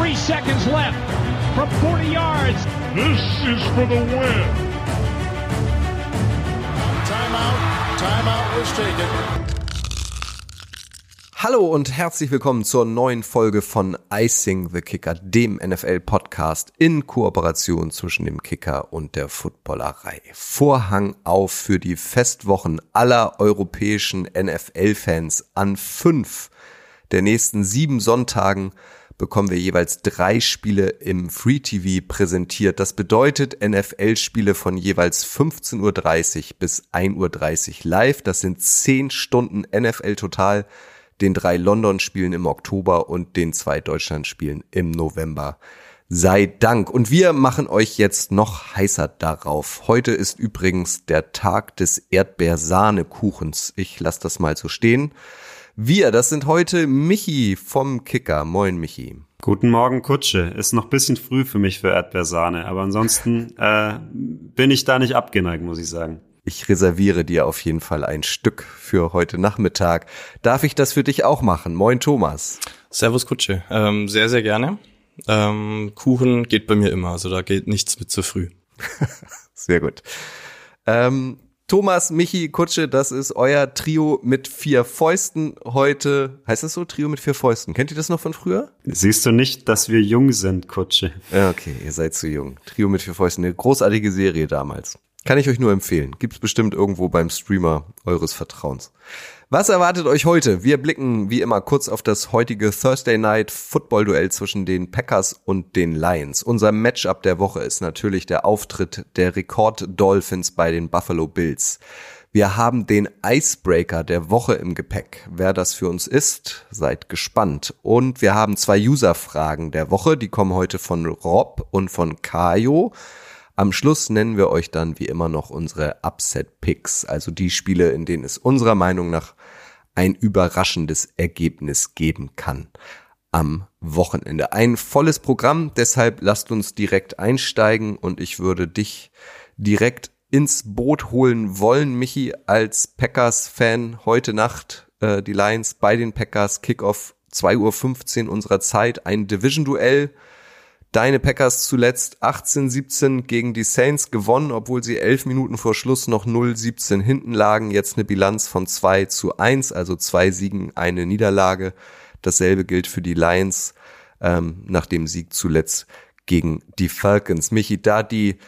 Three seconds left from 40 yards. This is for the win. Timeout. Timeout was taken. Hallo und herzlich willkommen zur neuen Folge von Icing the Kicker, dem NFL-Podcast in Kooperation zwischen dem Kicker und der Footballerei. Vorhang auf für die Festwochen aller europäischen NFL-Fans an fünf der nächsten sieben Sonntagen bekommen wir jeweils drei Spiele im Free TV präsentiert. Das bedeutet NFL-Spiele von jeweils 15.30 Uhr bis 1.30 Uhr live. Das sind zehn Stunden NFL total den drei London-Spielen im Oktober und den zwei Deutschland-Spielen im November. Sei Dank. Und wir machen euch jetzt noch heißer darauf. Heute ist übrigens der Tag des Erdbeersahnekuchens. Ich lasse das mal so stehen. Wir, das sind heute Michi vom Kicker. Moin, Michi. Guten Morgen, Kutsche. Ist noch bisschen früh für mich für Erdbeersahne, aber ansonsten äh, bin ich da nicht abgeneigt, muss ich sagen. Ich reserviere dir auf jeden Fall ein Stück für heute Nachmittag. Darf ich das für dich auch machen? Moin Thomas. Servus Kutsche. Ähm, sehr, sehr gerne. Ähm, Kuchen geht bei mir immer, also da geht nichts mit zu früh. sehr gut. Ähm, Thomas, Michi, Kutsche, das ist euer Trio mit vier Fäusten heute. Heißt das so? Trio mit vier Fäusten. Kennt ihr das noch von früher? Siehst du nicht, dass wir jung sind, Kutsche? Okay, ihr seid zu jung. Trio mit vier Fäusten, eine großartige Serie damals. Kann ich euch nur empfehlen. Gibt's bestimmt irgendwo beim Streamer eures Vertrauens. Was erwartet euch heute? Wir blicken wie immer kurz auf das heutige Thursday Night Football Duell zwischen den Packers und den Lions. Unser Matchup der Woche ist natürlich der Auftritt der Rekord Dolphins bei den Buffalo Bills. Wir haben den Icebreaker der Woche im Gepäck. Wer das für uns ist, seid gespannt. Und wir haben zwei User-Fragen der Woche. Die kommen heute von Rob und von Kajo. Am Schluss nennen wir euch dann wie immer noch unsere Upset Picks, also die Spiele, in denen es unserer Meinung nach ein überraschendes Ergebnis geben kann am Wochenende. Ein volles Programm, deshalb lasst uns direkt einsteigen und ich würde dich direkt ins Boot holen wollen, Michi, als Packers-Fan heute Nacht äh, die Lions bei den Packers, Kickoff 2.15 Uhr unserer Zeit, ein Division-Duell Deine Packers zuletzt 18-17 gegen die Saints gewonnen, obwohl sie elf Minuten vor Schluss noch 0-17 hinten lagen. Jetzt eine Bilanz von 2 zu 1, also zwei Siegen, eine Niederlage. Dasselbe gilt für die Lions ähm, nach dem Sieg zuletzt gegen die Falcons. Michi, da die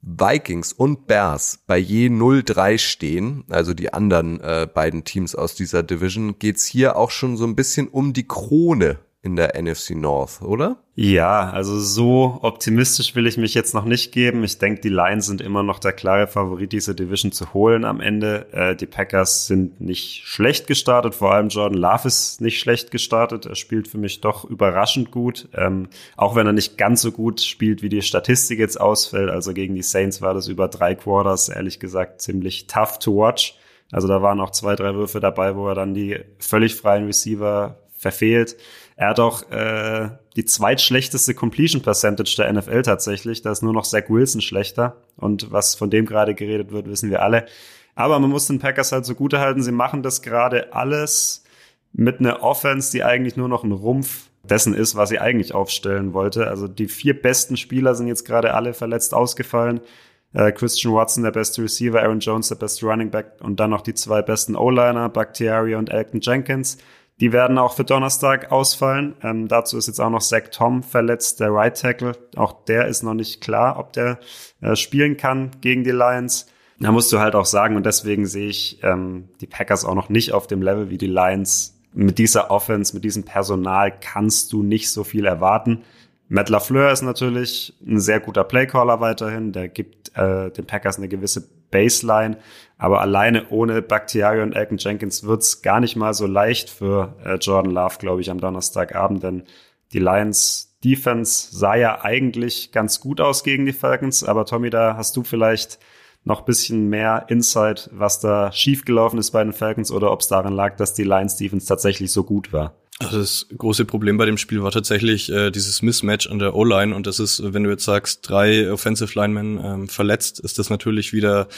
Vikings und Bears bei je 0-3 stehen, also die anderen äh, beiden Teams aus dieser Division, geht's hier auch schon so ein bisschen um die Krone in der NFC North, oder? Ja, also so optimistisch will ich mich jetzt noch nicht geben. Ich denke, die Lions sind immer noch der klare Favorit, diese Division zu holen am Ende. Äh, die Packers sind nicht schlecht gestartet, vor allem Jordan Love ist nicht schlecht gestartet. Er spielt für mich doch überraschend gut, ähm, auch wenn er nicht ganz so gut spielt, wie die Statistik jetzt ausfällt. Also gegen die Saints war das über drei Quarters, ehrlich gesagt, ziemlich tough to watch. Also da waren auch zwei, drei Würfe dabei, wo er dann die völlig freien Receiver verfehlt. Er hat auch äh, die zweitschlechteste Completion Percentage der NFL tatsächlich. Da ist nur noch Zach Wilson schlechter. Und was von dem gerade geredet wird, wissen wir alle. Aber man muss den Packers halt so gut erhalten. Sie machen das gerade alles mit einer Offense, die eigentlich nur noch ein Rumpf dessen ist, was sie eigentlich aufstellen wollte. Also die vier besten Spieler sind jetzt gerade alle verletzt ausgefallen. Äh, Christian Watson, der beste Receiver, Aaron Jones, der beste Running Back und dann noch die zwei besten O-Liner, Bakhtiari und Elton Jenkins. Die werden auch für Donnerstag ausfallen. Ähm, dazu ist jetzt auch noch Zach Tom verletzt, der Right Tackle. Auch der ist noch nicht klar, ob der äh, spielen kann gegen die Lions. Da musst du halt auch sagen, und deswegen sehe ich ähm, die Packers auch noch nicht auf dem Level wie die Lions. Mit dieser Offense, mit diesem Personal kannst du nicht so viel erwarten. Matt LaFleur ist natürlich ein sehr guter Playcaller weiterhin. Der gibt äh, den Packers eine gewisse Baseline. Aber alleine ohne Bakhtiari und Elton Jenkins wird's gar nicht mal so leicht für äh, Jordan Love, glaube ich, am Donnerstagabend, denn die Lions Defense sah ja eigentlich ganz gut aus gegen die Falcons, aber Tommy, da hast du vielleicht noch bisschen mehr Insight, was da schiefgelaufen ist bei den Falcons oder ob es daran lag, dass die Lions Defense tatsächlich so gut war. Also das große Problem bei dem Spiel war tatsächlich äh, dieses Mismatch an der O-Line. Und das ist, wenn du jetzt sagst, drei Offensive Linemen ähm, verletzt, ist das natürlich wieder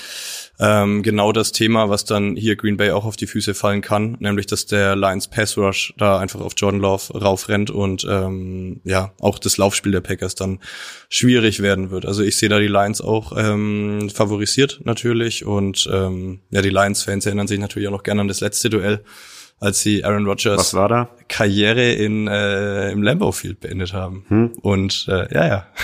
ähm, genau das Thema, was dann hier Green Bay auch auf die Füße fallen kann, nämlich dass der Lions Pass Rush da einfach auf Jordan Love raufrennt und ähm, ja auch das Laufspiel der Packers dann schwierig werden wird. Also ich sehe da die Lions auch ähm, favorisiert natürlich. Und ähm, ja die Lions-Fans erinnern sich natürlich auch noch gerne an das letzte Duell als sie Aaron Rodgers Karriere in äh, im Lambeau Field beendet haben. Hm? Und äh, ja, ja.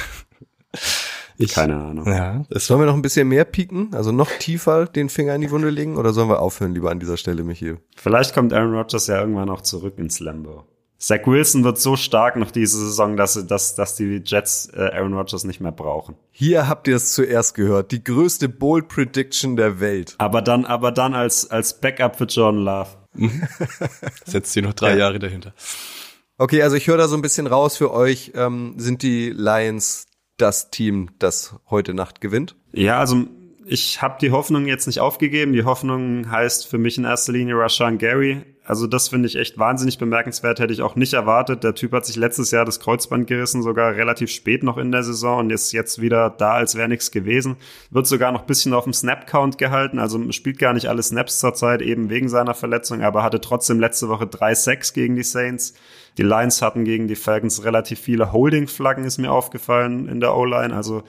Ich, Keine Ahnung. Ja, das sollen wir noch ein bisschen mehr pieken, also noch tiefer den Finger in die Wunde legen oder sollen wir aufhören lieber an dieser Stelle, Michi? Vielleicht kommt Aaron Rodgers ja irgendwann auch zurück ins Lambeau. Zach Wilson wird so stark noch diese Saison, dass, dass, dass die Jets äh, Aaron Rodgers nicht mehr brauchen. Hier habt ihr es zuerst gehört. Die größte Bold Prediction der Welt. Aber dann, aber dann als, als Backup für Jordan Love. Setzt sie noch drei ja. Jahre dahinter. Okay, also ich höre da so ein bisschen raus für euch. Ähm, sind die Lions das Team, das heute Nacht gewinnt? Ja, also ich habe die Hoffnung jetzt nicht aufgegeben. Die Hoffnung heißt für mich in erster Linie Rashan Gary. Also das finde ich echt wahnsinnig bemerkenswert, hätte ich auch nicht erwartet. Der Typ hat sich letztes Jahr das Kreuzband gerissen, sogar relativ spät noch in der Saison und ist jetzt wieder da, als wäre nichts gewesen. Wird sogar noch bisschen auf dem Snap-Count gehalten, also spielt gar nicht alle Snaps zurzeit, eben wegen seiner Verletzung, aber hatte trotzdem letzte Woche drei Sacks gegen die Saints. Die Lions hatten gegen die Falcons relativ viele Holding-Flaggen, ist mir aufgefallen in der O-Line. Also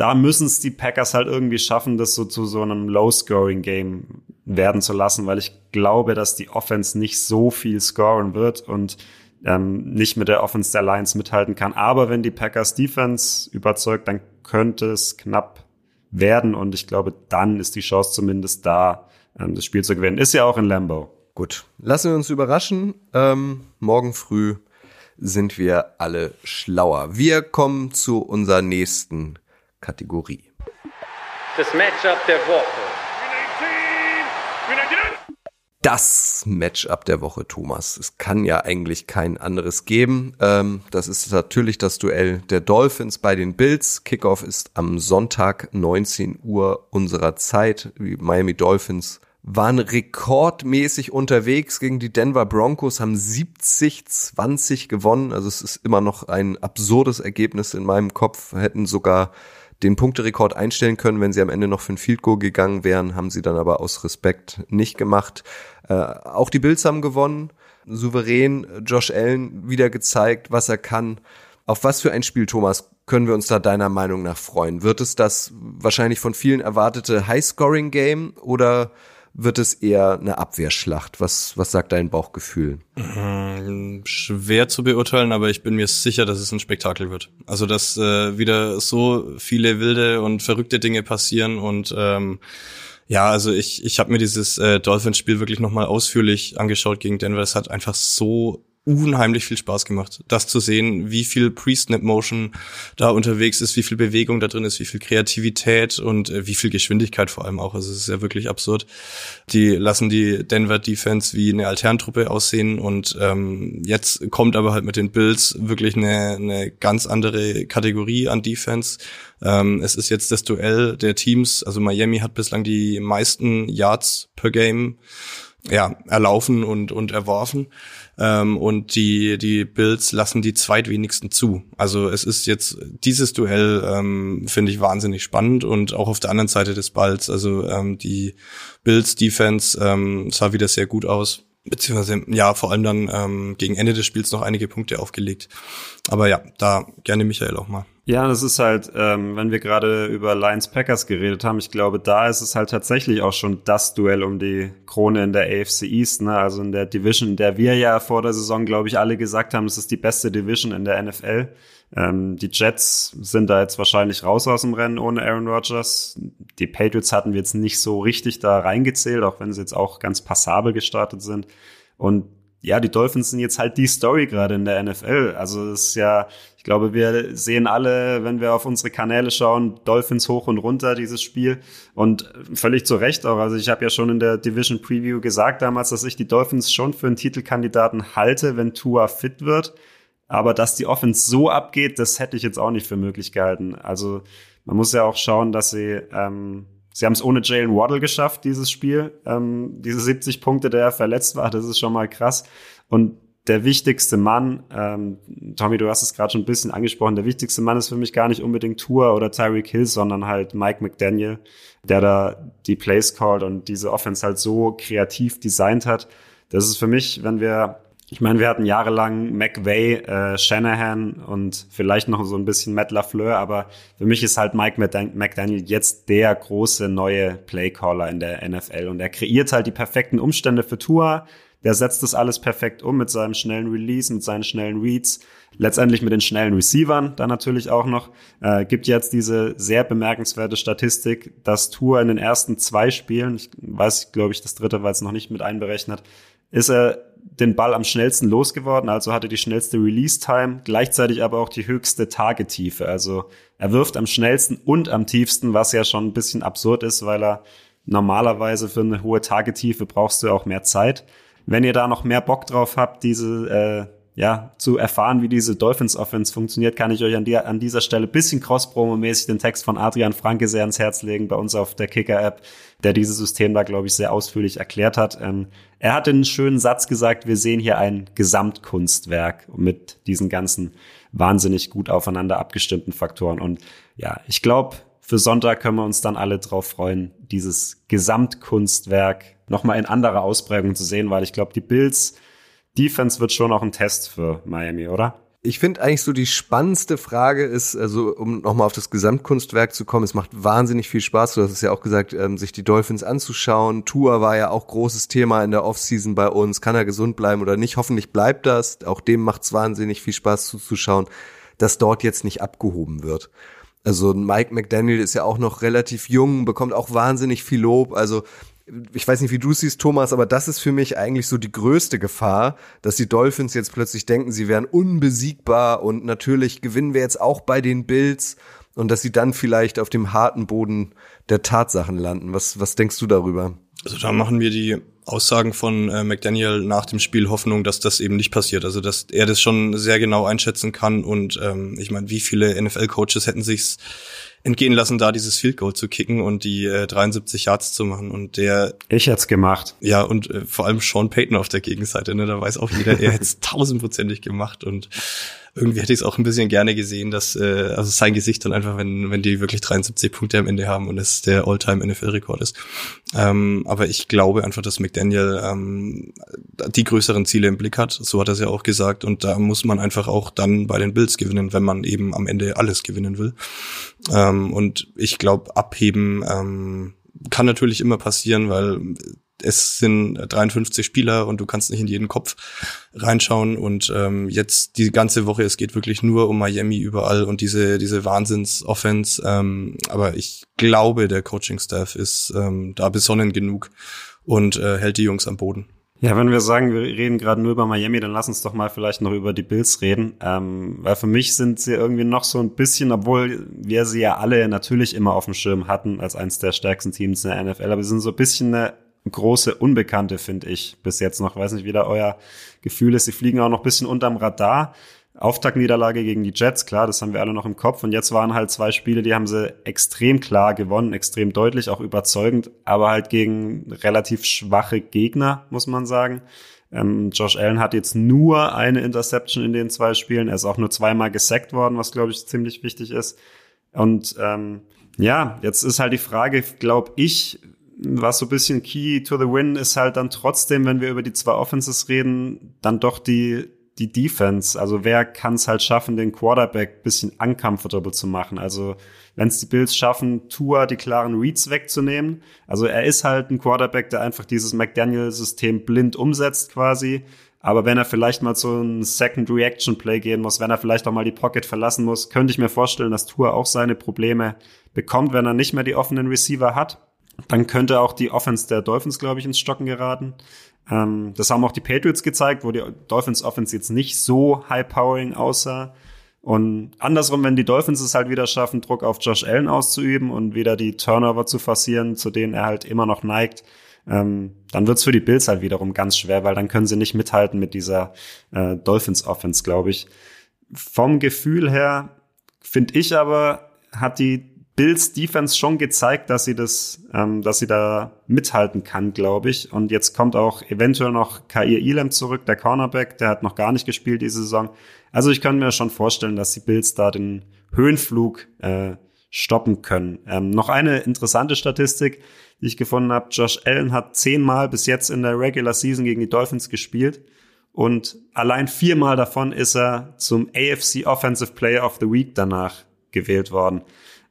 da müssen es die Packers halt irgendwie schaffen, das so zu so einem Low-Scoring-Game werden zu lassen, weil ich glaube, dass die Offense nicht so viel scoren wird und ähm, nicht mit der Offense der Lions mithalten kann. Aber wenn die Packers Defense überzeugt, dann könnte es knapp werden und ich glaube, dann ist die Chance zumindest da, ähm, das Spiel zu gewinnen. Ist ja auch in Lambo. Gut, lassen wir uns überraschen. Ähm, morgen früh sind wir alle schlauer. Wir kommen zu unserer nächsten Kategorie. Das Matchup der Woche. Das Matchup der Woche, Thomas. Es kann ja eigentlich kein anderes geben. Ähm, das ist natürlich das Duell der Dolphins bei den Bills. Kickoff ist am Sonntag 19 Uhr unserer Zeit. Die Miami Dolphins waren rekordmäßig unterwegs gegen die Denver Broncos, haben 70-20 gewonnen. Also es ist immer noch ein absurdes Ergebnis in meinem Kopf. Hätten sogar den Punkterekord einstellen können, wenn sie am Ende noch für ein Field Goal gegangen wären, haben sie dann aber aus Respekt nicht gemacht. Äh, auch die Bills haben gewonnen, souverän Josh Allen wieder gezeigt, was er kann. Auf was für ein Spiel, Thomas, können wir uns da deiner Meinung nach freuen? Wird es das wahrscheinlich von vielen erwartete High-Scoring-Game oder wird es eher eine Abwehrschlacht? Was, was sagt dein Bauchgefühl? Hm, schwer zu beurteilen, aber ich bin mir sicher, dass es ein Spektakel wird. Also, dass äh, wieder so viele wilde und verrückte Dinge passieren und ähm, ja, also ich, ich habe mir dieses äh, Dolphins-Spiel wirklich nochmal ausführlich angeschaut gegen Denver. Es hat einfach so unheimlich viel Spaß gemacht, das zu sehen, wie viel Pre-Snap-Motion da unterwegs ist, wie viel Bewegung da drin ist, wie viel Kreativität und äh, wie viel Geschwindigkeit vor allem auch. Also es ist ja wirklich absurd. Die lassen die Denver Defense wie eine Alterntruppe aussehen und ähm, jetzt kommt aber halt mit den Bills wirklich eine, eine ganz andere Kategorie an Defense. Ähm, es ist jetzt das Duell der Teams. Also Miami hat bislang die meisten Yards per Game ja, erlaufen und, und erworfen. Ähm, und die, die Bills lassen die zweitwenigsten zu. Also es ist jetzt dieses Duell, ähm, finde ich wahnsinnig spannend und auch auf der anderen Seite des Balls. Also ähm, die Bills Defense ähm, sah wieder sehr gut aus. Beziehungsweise, ja, vor allem dann ähm, gegen Ende des Spiels noch einige Punkte aufgelegt. Aber ja, da gerne Michael auch mal. Ja, das ist halt, ähm, wenn wir gerade über Lions Packers geredet haben, ich glaube, da ist es halt tatsächlich auch schon das Duell um die Krone in der AFC East, ne? also in der Division, in der wir ja vor der Saison, glaube ich, alle gesagt haben, es ist die beste Division in der NFL. Ähm, die Jets sind da jetzt wahrscheinlich raus aus dem Rennen ohne Aaron Rodgers. Die Patriots hatten wir jetzt nicht so richtig da reingezählt, auch wenn sie jetzt auch ganz passabel gestartet sind. Und ja, die Dolphins sind jetzt halt die Story gerade in der NFL. Also es ist ja, ich glaube, wir sehen alle, wenn wir auf unsere Kanäle schauen, Dolphins hoch und runter dieses Spiel und völlig zu Recht auch. Also ich habe ja schon in der Division Preview gesagt damals, dass ich die Dolphins schon für einen Titelkandidaten halte, wenn Tua fit wird. Aber dass die Offense so abgeht, das hätte ich jetzt auch nicht für möglich gehalten. Also man muss ja auch schauen, dass sie ähm, Sie haben es ohne Jalen Waddle geschafft, dieses Spiel. Ähm, diese 70 Punkte, der er verletzt war, das ist schon mal krass. Und der wichtigste Mann, ähm, Tommy, du hast es gerade schon ein bisschen angesprochen, der wichtigste Mann ist für mich gar nicht unbedingt Tour oder Tyreek Hill, sondern halt Mike McDaniel, der da die Plays called und diese Offense halt so kreativ designt hat. Das ist für mich, wenn wir ich meine, wir hatten jahrelang McVay, äh, Shanahan und vielleicht noch so ein bisschen Matt LaFleur, aber für mich ist halt Mike McDaniel jetzt der große neue Playcaller in der NFL und er kreiert halt die perfekten Umstände für Tua. Der setzt das alles perfekt um mit seinem schnellen Release, mit seinen schnellen Reads, letztendlich mit den schnellen Receivern dann natürlich auch noch. Äh, gibt jetzt diese sehr bemerkenswerte Statistik, dass Tua in den ersten zwei Spielen, ich weiß, glaube ich, das dritte war jetzt noch nicht mit einberechnet, ist er den Ball am schnellsten losgeworden, also hatte die schnellste Release-Time, gleichzeitig aber auch die höchste Tagetiefe. Also er wirft am schnellsten und am tiefsten, was ja schon ein bisschen absurd ist, weil er normalerweise für eine hohe Tagetiefe brauchst du auch mehr Zeit. Wenn ihr da noch mehr Bock drauf habt, diese äh, ja, zu erfahren, wie diese Dolphins Offense funktioniert, kann ich euch an, die, an dieser Stelle bisschen cross-promo-mäßig den Text von Adrian Franke sehr ans Herz legen bei uns auf der Kicker-App, der dieses System da, glaube ich, sehr ausführlich erklärt hat. Ähm, er hat einen schönen Satz gesagt, wir sehen hier ein Gesamtkunstwerk mit diesen ganzen wahnsinnig gut aufeinander abgestimmten Faktoren. Und ja, ich glaube, für Sonntag können wir uns dann alle drauf freuen, dieses Gesamtkunstwerk nochmal in anderer Ausprägung zu sehen, weil ich glaube, die Bills Defense wird schon auch ein Test für Miami, oder? Ich finde eigentlich so die spannendste Frage ist, also um nochmal auf das Gesamtkunstwerk zu kommen, es macht wahnsinnig viel Spaß, du hast es ja auch gesagt, ähm, sich die Dolphins anzuschauen. Tour war ja auch großes Thema in der Offseason bei uns. Kann er gesund bleiben oder nicht? Hoffentlich bleibt das. Auch dem macht es wahnsinnig viel Spaß zuzuschauen, dass dort jetzt nicht abgehoben wird. Also Mike McDaniel ist ja auch noch relativ jung, bekommt auch wahnsinnig viel Lob. Also ich weiß nicht, wie du siehst, Thomas, aber das ist für mich eigentlich so die größte Gefahr, dass die Dolphins jetzt plötzlich denken, sie wären unbesiegbar und natürlich gewinnen wir jetzt auch bei den Bills und dass sie dann vielleicht auf dem harten Boden der Tatsachen landen. Was, was denkst du darüber? Also da machen wir die Aussagen von äh, McDaniel nach dem Spiel Hoffnung, dass das eben nicht passiert. Also dass er das schon sehr genau einschätzen kann und ähm, ich meine, wie viele NFL-Coaches hätten sich's entgehen lassen, da dieses Field Goal zu kicken und die äh, 73 Yards zu machen. Und der ich hätte gemacht. Ja und äh, vor allem Sean Payton auf der Gegenseite. Ne, da weiß auch jeder, er hätte es tausendprozentig gemacht und irgendwie hätte ich es auch ein bisschen gerne gesehen, dass äh, also sein Gesicht dann einfach, wenn wenn die wirklich 73 Punkte am Ende haben und es der All-Time NFL-Rekord ist. Ähm, aber ich glaube einfach, dass McDaniel ähm, die größeren Ziele im Blick hat. So hat er es ja auch gesagt. Und da muss man einfach auch dann bei den Bills gewinnen, wenn man eben am Ende alles gewinnen will. Ähm, und ich glaube, abheben ähm, kann natürlich immer passieren, weil es sind 53 Spieler und du kannst nicht in jeden Kopf reinschauen und ähm, jetzt die ganze Woche, es geht wirklich nur um Miami überall und diese diese Wahnsinns-Offense, ähm, aber ich glaube, der Coaching-Staff ist ähm, da besonnen genug und äh, hält die Jungs am Boden. Ja, wenn wir sagen, wir reden gerade nur über Miami, dann lass uns doch mal vielleicht noch über die Bills reden. Ähm, weil für mich sind sie irgendwie noch so ein bisschen, obwohl wir sie ja alle natürlich immer auf dem Schirm hatten als eines der stärksten Teams in der NFL, aber sie sind so ein bisschen eine große Unbekannte, finde ich, bis jetzt noch. Weiß nicht, wie da euer Gefühl ist. Sie fliegen auch noch ein bisschen unterm Radar. Auftaktniederlage gegen die Jets, klar, das haben wir alle noch im Kopf. Und jetzt waren halt zwei Spiele, die haben sie extrem klar gewonnen, extrem deutlich, auch überzeugend, aber halt gegen relativ schwache Gegner, muss man sagen. Ähm, Josh Allen hat jetzt nur eine Interception in den zwei Spielen. Er ist auch nur zweimal gesackt worden, was, glaube ich, ziemlich wichtig ist. Und ähm, ja, jetzt ist halt die Frage, glaube ich, was so ein bisschen Key to the Win ist halt dann trotzdem, wenn wir über die zwei Offenses reden, dann doch die, die Defense. Also wer kann es halt schaffen, den Quarterback bisschen uncomfortable zu machen? Also wenn es die Bills schaffen, Tua die klaren Reads wegzunehmen. Also er ist halt ein Quarterback, der einfach dieses McDaniel-System blind umsetzt quasi. Aber wenn er vielleicht mal so ein Second Reaction Play gehen muss, wenn er vielleicht auch mal die Pocket verlassen muss, könnte ich mir vorstellen, dass Tua auch seine Probleme bekommt, wenn er nicht mehr die offenen Receiver hat. Dann könnte auch die Offense der Dolphins, glaube ich, ins Stocken geraten. Ähm, das haben auch die Patriots gezeigt, wo die Dolphins Offense jetzt nicht so high-powering aussah. Und andersrum, wenn die Dolphins es halt wieder schaffen, Druck auf Josh Allen auszuüben und wieder die Turnover zu forcieren, zu denen er halt immer noch neigt, ähm, dann wird's für die Bills halt wiederum ganz schwer, weil dann können sie nicht mithalten mit dieser äh, Dolphins Offense, glaube ich. Vom Gefühl her finde ich aber, hat die Bills Defense schon gezeigt, dass sie das, ähm, dass sie da mithalten kann, glaube ich. Und jetzt kommt auch eventuell noch Kair Elam zurück, der Cornerback, der hat noch gar nicht gespielt diese Saison. Also ich kann mir schon vorstellen, dass die Bills da den Höhenflug äh, stoppen können. Ähm, noch eine interessante Statistik, die ich gefunden habe. Josh Allen hat zehnmal bis jetzt in der Regular Season gegen die Dolphins gespielt. Und allein viermal davon ist er zum AFC Offensive Player of the Week danach gewählt worden.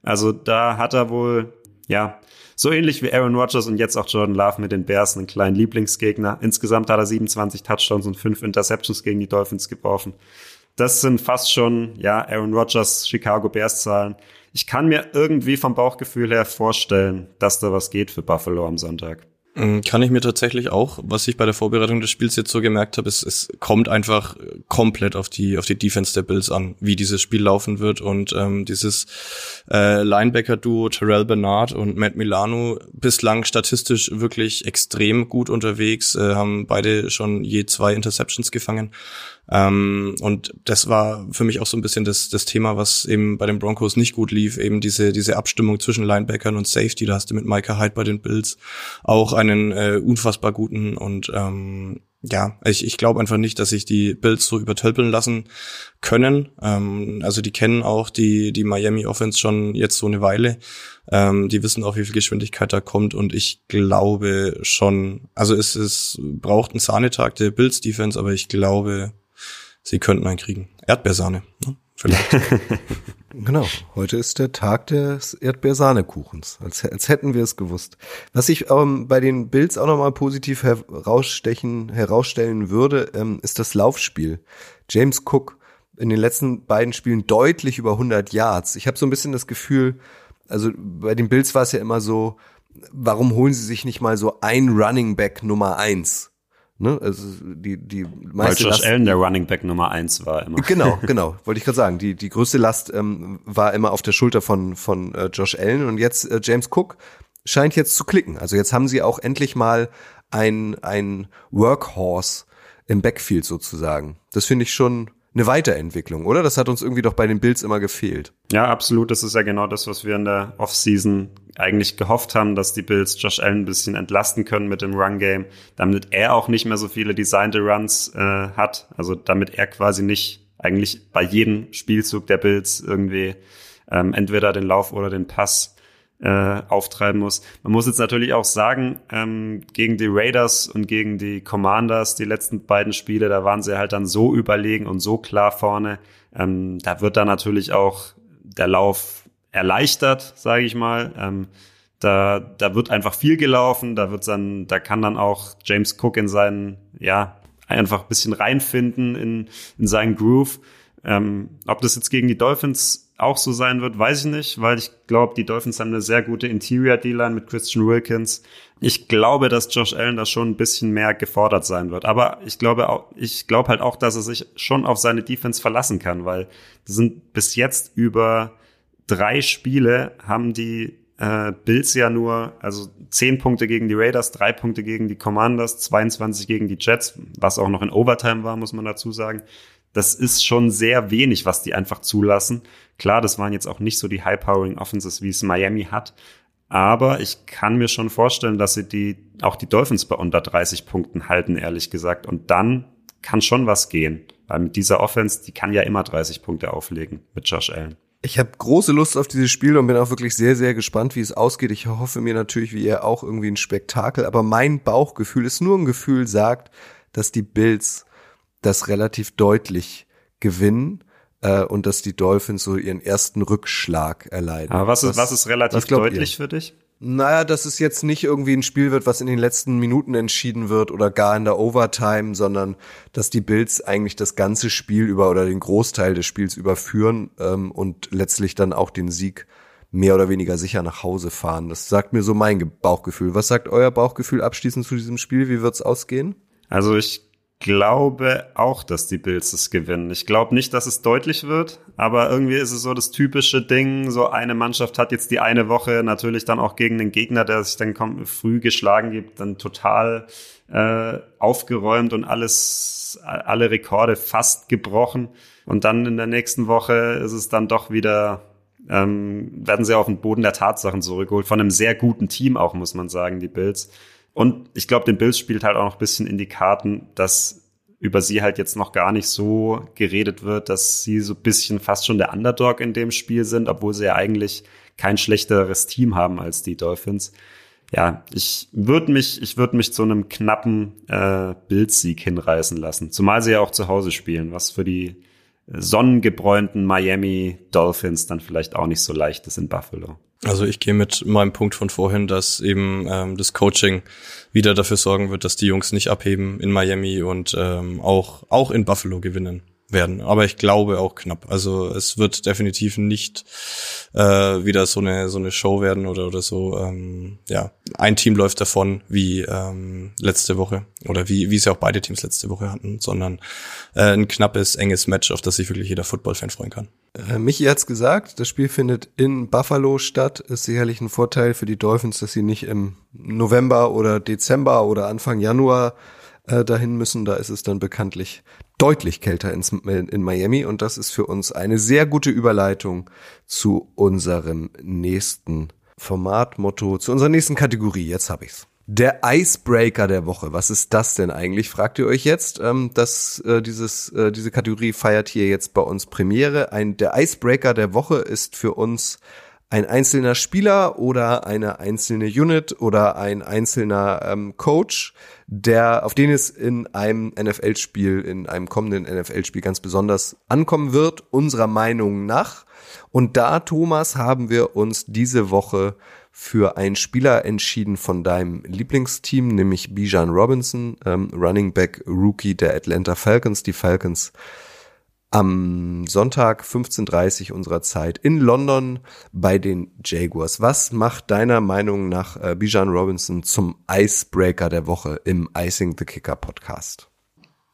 Also da hat er wohl, ja, so ähnlich wie Aaron Rodgers und jetzt auch Jordan Love mit den Bears einen kleinen Lieblingsgegner. Insgesamt hat er 27 Touchdowns und 5 Interceptions gegen die Dolphins geworfen. Das sind fast schon, ja, Aaron Rodgers Chicago Bears Zahlen. Ich kann mir irgendwie vom Bauchgefühl her vorstellen, dass da was geht für Buffalo am Sonntag. Mm, kann ich mir tatsächlich auch, was ich bei der Vorbereitung des Spiels jetzt so gemerkt habe, ist, es kommt einfach komplett auf die auf die Defense der Bills an, wie dieses Spiel laufen wird. Und ähm, dieses äh, Linebacker-Duo Terrell Bernard und Matt Milano bislang statistisch wirklich extrem gut unterwegs, äh, haben beide schon je zwei Interceptions gefangen ähm, und das war für mich auch so ein bisschen das, das Thema, was eben bei den Broncos nicht gut lief, eben diese, diese Abstimmung zwischen Linebackern und Safety. Da hast du mit Micah Hyde bei den Bills auch einen äh, unfassbar guten und ähm, ja, ich, ich glaube einfach nicht, dass sich die Bills so übertölpeln lassen können. Ähm, also die kennen auch die, die Miami Offense schon jetzt so eine Weile. Ähm, die wissen auch, wie viel Geschwindigkeit da kommt und ich glaube schon, also es, es braucht einen Sahnetag der Bills Defense, aber ich glaube, sie könnten einen kriegen. Erdbeersahne, ne? vielleicht. genau, heute ist der Tag des Erdbeersahnekuchens, als, als hätten wir es gewusst. Was ich ähm, bei den Bills auch nochmal positiv herausstechen, herausstellen würde, ähm, ist das Laufspiel. James Cook in den letzten beiden Spielen deutlich über 100 Yards. Ich habe so ein bisschen das Gefühl, also bei den Bills war es ja immer so, warum holen sie sich nicht mal so ein Running Back Nummer eins? Ne? Also die, die meiste Weil Josh Last, Allen der Running Back Nummer eins war immer. Genau, genau, wollte ich gerade sagen. Die, die größte Last ähm, war immer auf der Schulter von, von äh, Josh Allen und jetzt äh, James Cook scheint jetzt zu klicken. Also jetzt haben sie auch endlich mal ein, ein Workhorse im Backfield sozusagen. Das finde ich schon eine Weiterentwicklung, oder? Das hat uns irgendwie doch bei den Bills immer gefehlt. Ja, absolut. Das ist ja genau das, was wir in der Offseason eigentlich gehofft haben, dass die Bills Josh Allen ein bisschen entlasten können mit dem Run-Game, damit er auch nicht mehr so viele designte Runs äh, hat. Also damit er quasi nicht eigentlich bei jedem Spielzug der Bills irgendwie ähm, entweder den Lauf oder den Pass äh, auftreiben muss. Man muss jetzt natürlich auch sagen, ähm, gegen die Raiders und gegen die Commanders, die letzten beiden Spiele, da waren sie halt dann so überlegen und so klar vorne. Ähm, da wird dann natürlich auch der Lauf erleichtert, sage ich mal. Ähm, da, da wird einfach viel gelaufen, da wird dann, da kann dann auch James Cook in seinen, ja, einfach ein bisschen reinfinden in, in seinen Groove. Ähm, ob das jetzt gegen die Dolphins auch so sein wird, weiß ich nicht, weil ich glaube, die Dolphins haben eine sehr gute Interior-D-Line mit Christian Wilkins. Ich glaube, dass Josh Allen da schon ein bisschen mehr gefordert sein wird. Aber ich glaube auch, ich glaube halt auch, dass er sich schon auf seine Defense verlassen kann, weil sind bis jetzt über drei Spiele haben die äh, Bills ja nur, also zehn Punkte gegen die Raiders, drei Punkte gegen die Commanders, 22 gegen die Jets, was auch noch in Overtime war, muss man dazu sagen das ist schon sehr wenig, was die einfach zulassen. Klar, das waren jetzt auch nicht so die High-Powering Offenses, wie es Miami hat. Aber ich kann mir schon vorstellen, dass sie die, auch die Dolphins bei unter 30 Punkten halten, ehrlich gesagt. Und dann kann schon was gehen. Weil mit dieser Offense, die kann ja immer 30 Punkte auflegen mit Josh Allen. Ich habe große Lust auf dieses Spiel und bin auch wirklich sehr, sehr gespannt, wie es ausgeht. Ich hoffe mir natürlich, wie ihr auch irgendwie ein Spektakel. Aber mein Bauchgefühl ist nur ein Gefühl, sagt, dass die Bills das relativ deutlich gewinnen äh, und dass die Dolphins so ihren ersten Rückschlag erleiden. Aber was ist, was, was ist relativ deutlich ihr? für dich? Naja, dass es jetzt nicht irgendwie ein Spiel wird, was in den letzten Minuten entschieden wird oder gar in der Overtime, sondern dass die Bills eigentlich das ganze Spiel über oder den Großteil des Spiels überführen ähm, und letztlich dann auch den Sieg mehr oder weniger sicher nach Hause fahren. Das sagt mir so mein Bauchgefühl. Was sagt euer Bauchgefühl abschließend zu diesem Spiel? Wie wird's ausgehen? Also ich glaube auch, dass die Bills es gewinnen. Ich glaube nicht, dass es deutlich wird, aber irgendwie ist es so das typische Ding, so eine Mannschaft hat jetzt die eine Woche natürlich dann auch gegen den Gegner, der sich dann früh geschlagen gibt, dann total äh, aufgeräumt und alles, alle Rekorde fast gebrochen. Und dann in der nächsten Woche ist es dann doch wieder ähm, werden sie auf den Boden der Tatsachen zurückgeholt. Von einem sehr guten Team auch, muss man sagen, die Bills. Und ich glaube, den Bills spielt halt auch noch ein bisschen in die Karten, dass über sie halt jetzt noch gar nicht so geredet wird, dass sie so ein bisschen fast schon der Underdog in dem Spiel sind, obwohl sie ja eigentlich kein schlechteres Team haben als die Dolphins. Ja, ich würde mich, ich würde mich zu einem knappen äh, Bildsieg hinreißen lassen. Zumal sie ja auch zu Hause spielen, was für die sonnengebräunten Miami Dolphins dann vielleicht auch nicht so leicht ist in Buffalo. Also ich gehe mit meinem Punkt von vorhin, dass eben ähm, das Coaching wieder dafür sorgen wird, dass die Jungs nicht abheben in Miami und ähm, auch auch in Buffalo gewinnen werden. Aber ich glaube auch knapp. Also es wird definitiv nicht äh, wieder so eine so eine Show werden oder oder so. Ähm, ja, ein Team läuft davon wie ähm, letzte Woche oder wie wie es ja auch beide Teams letzte Woche hatten, sondern äh, ein knappes enges Match, auf das sich wirklich jeder Football-Fan freuen kann. Äh, Michi hat's gesagt, das Spiel findet in Buffalo statt. Ist sicherlich ein Vorteil für die Dolphins, dass sie nicht im November oder Dezember oder Anfang Januar äh, dahin müssen. Da ist es dann bekanntlich deutlich kälter ins, in Miami und das ist für uns eine sehr gute Überleitung zu unserem nächsten Formatmotto, zu unserer nächsten Kategorie. Jetzt habe ich's. Der Icebreaker der Woche. Was ist das denn eigentlich? Fragt ihr euch jetzt. Ähm, dass äh, dieses äh, diese Kategorie feiert hier jetzt bei uns Premiere. Ein der Icebreaker der Woche ist für uns ein einzelner Spieler oder eine einzelne Unit oder ein einzelner ähm, Coach, der, auf den es in einem NFL-Spiel, in einem kommenden NFL-Spiel ganz besonders ankommen wird, unserer Meinung nach. Und da, Thomas, haben wir uns diese Woche für einen Spieler entschieden von deinem Lieblingsteam, nämlich Bijan Robinson, ähm, Running Back Rookie der Atlanta Falcons. Die Falcons am Sonntag 15.30 unserer Zeit in London bei den Jaguars. Was macht deiner Meinung nach äh, Bijan Robinson zum Icebreaker der Woche im Icing the Kicker Podcast?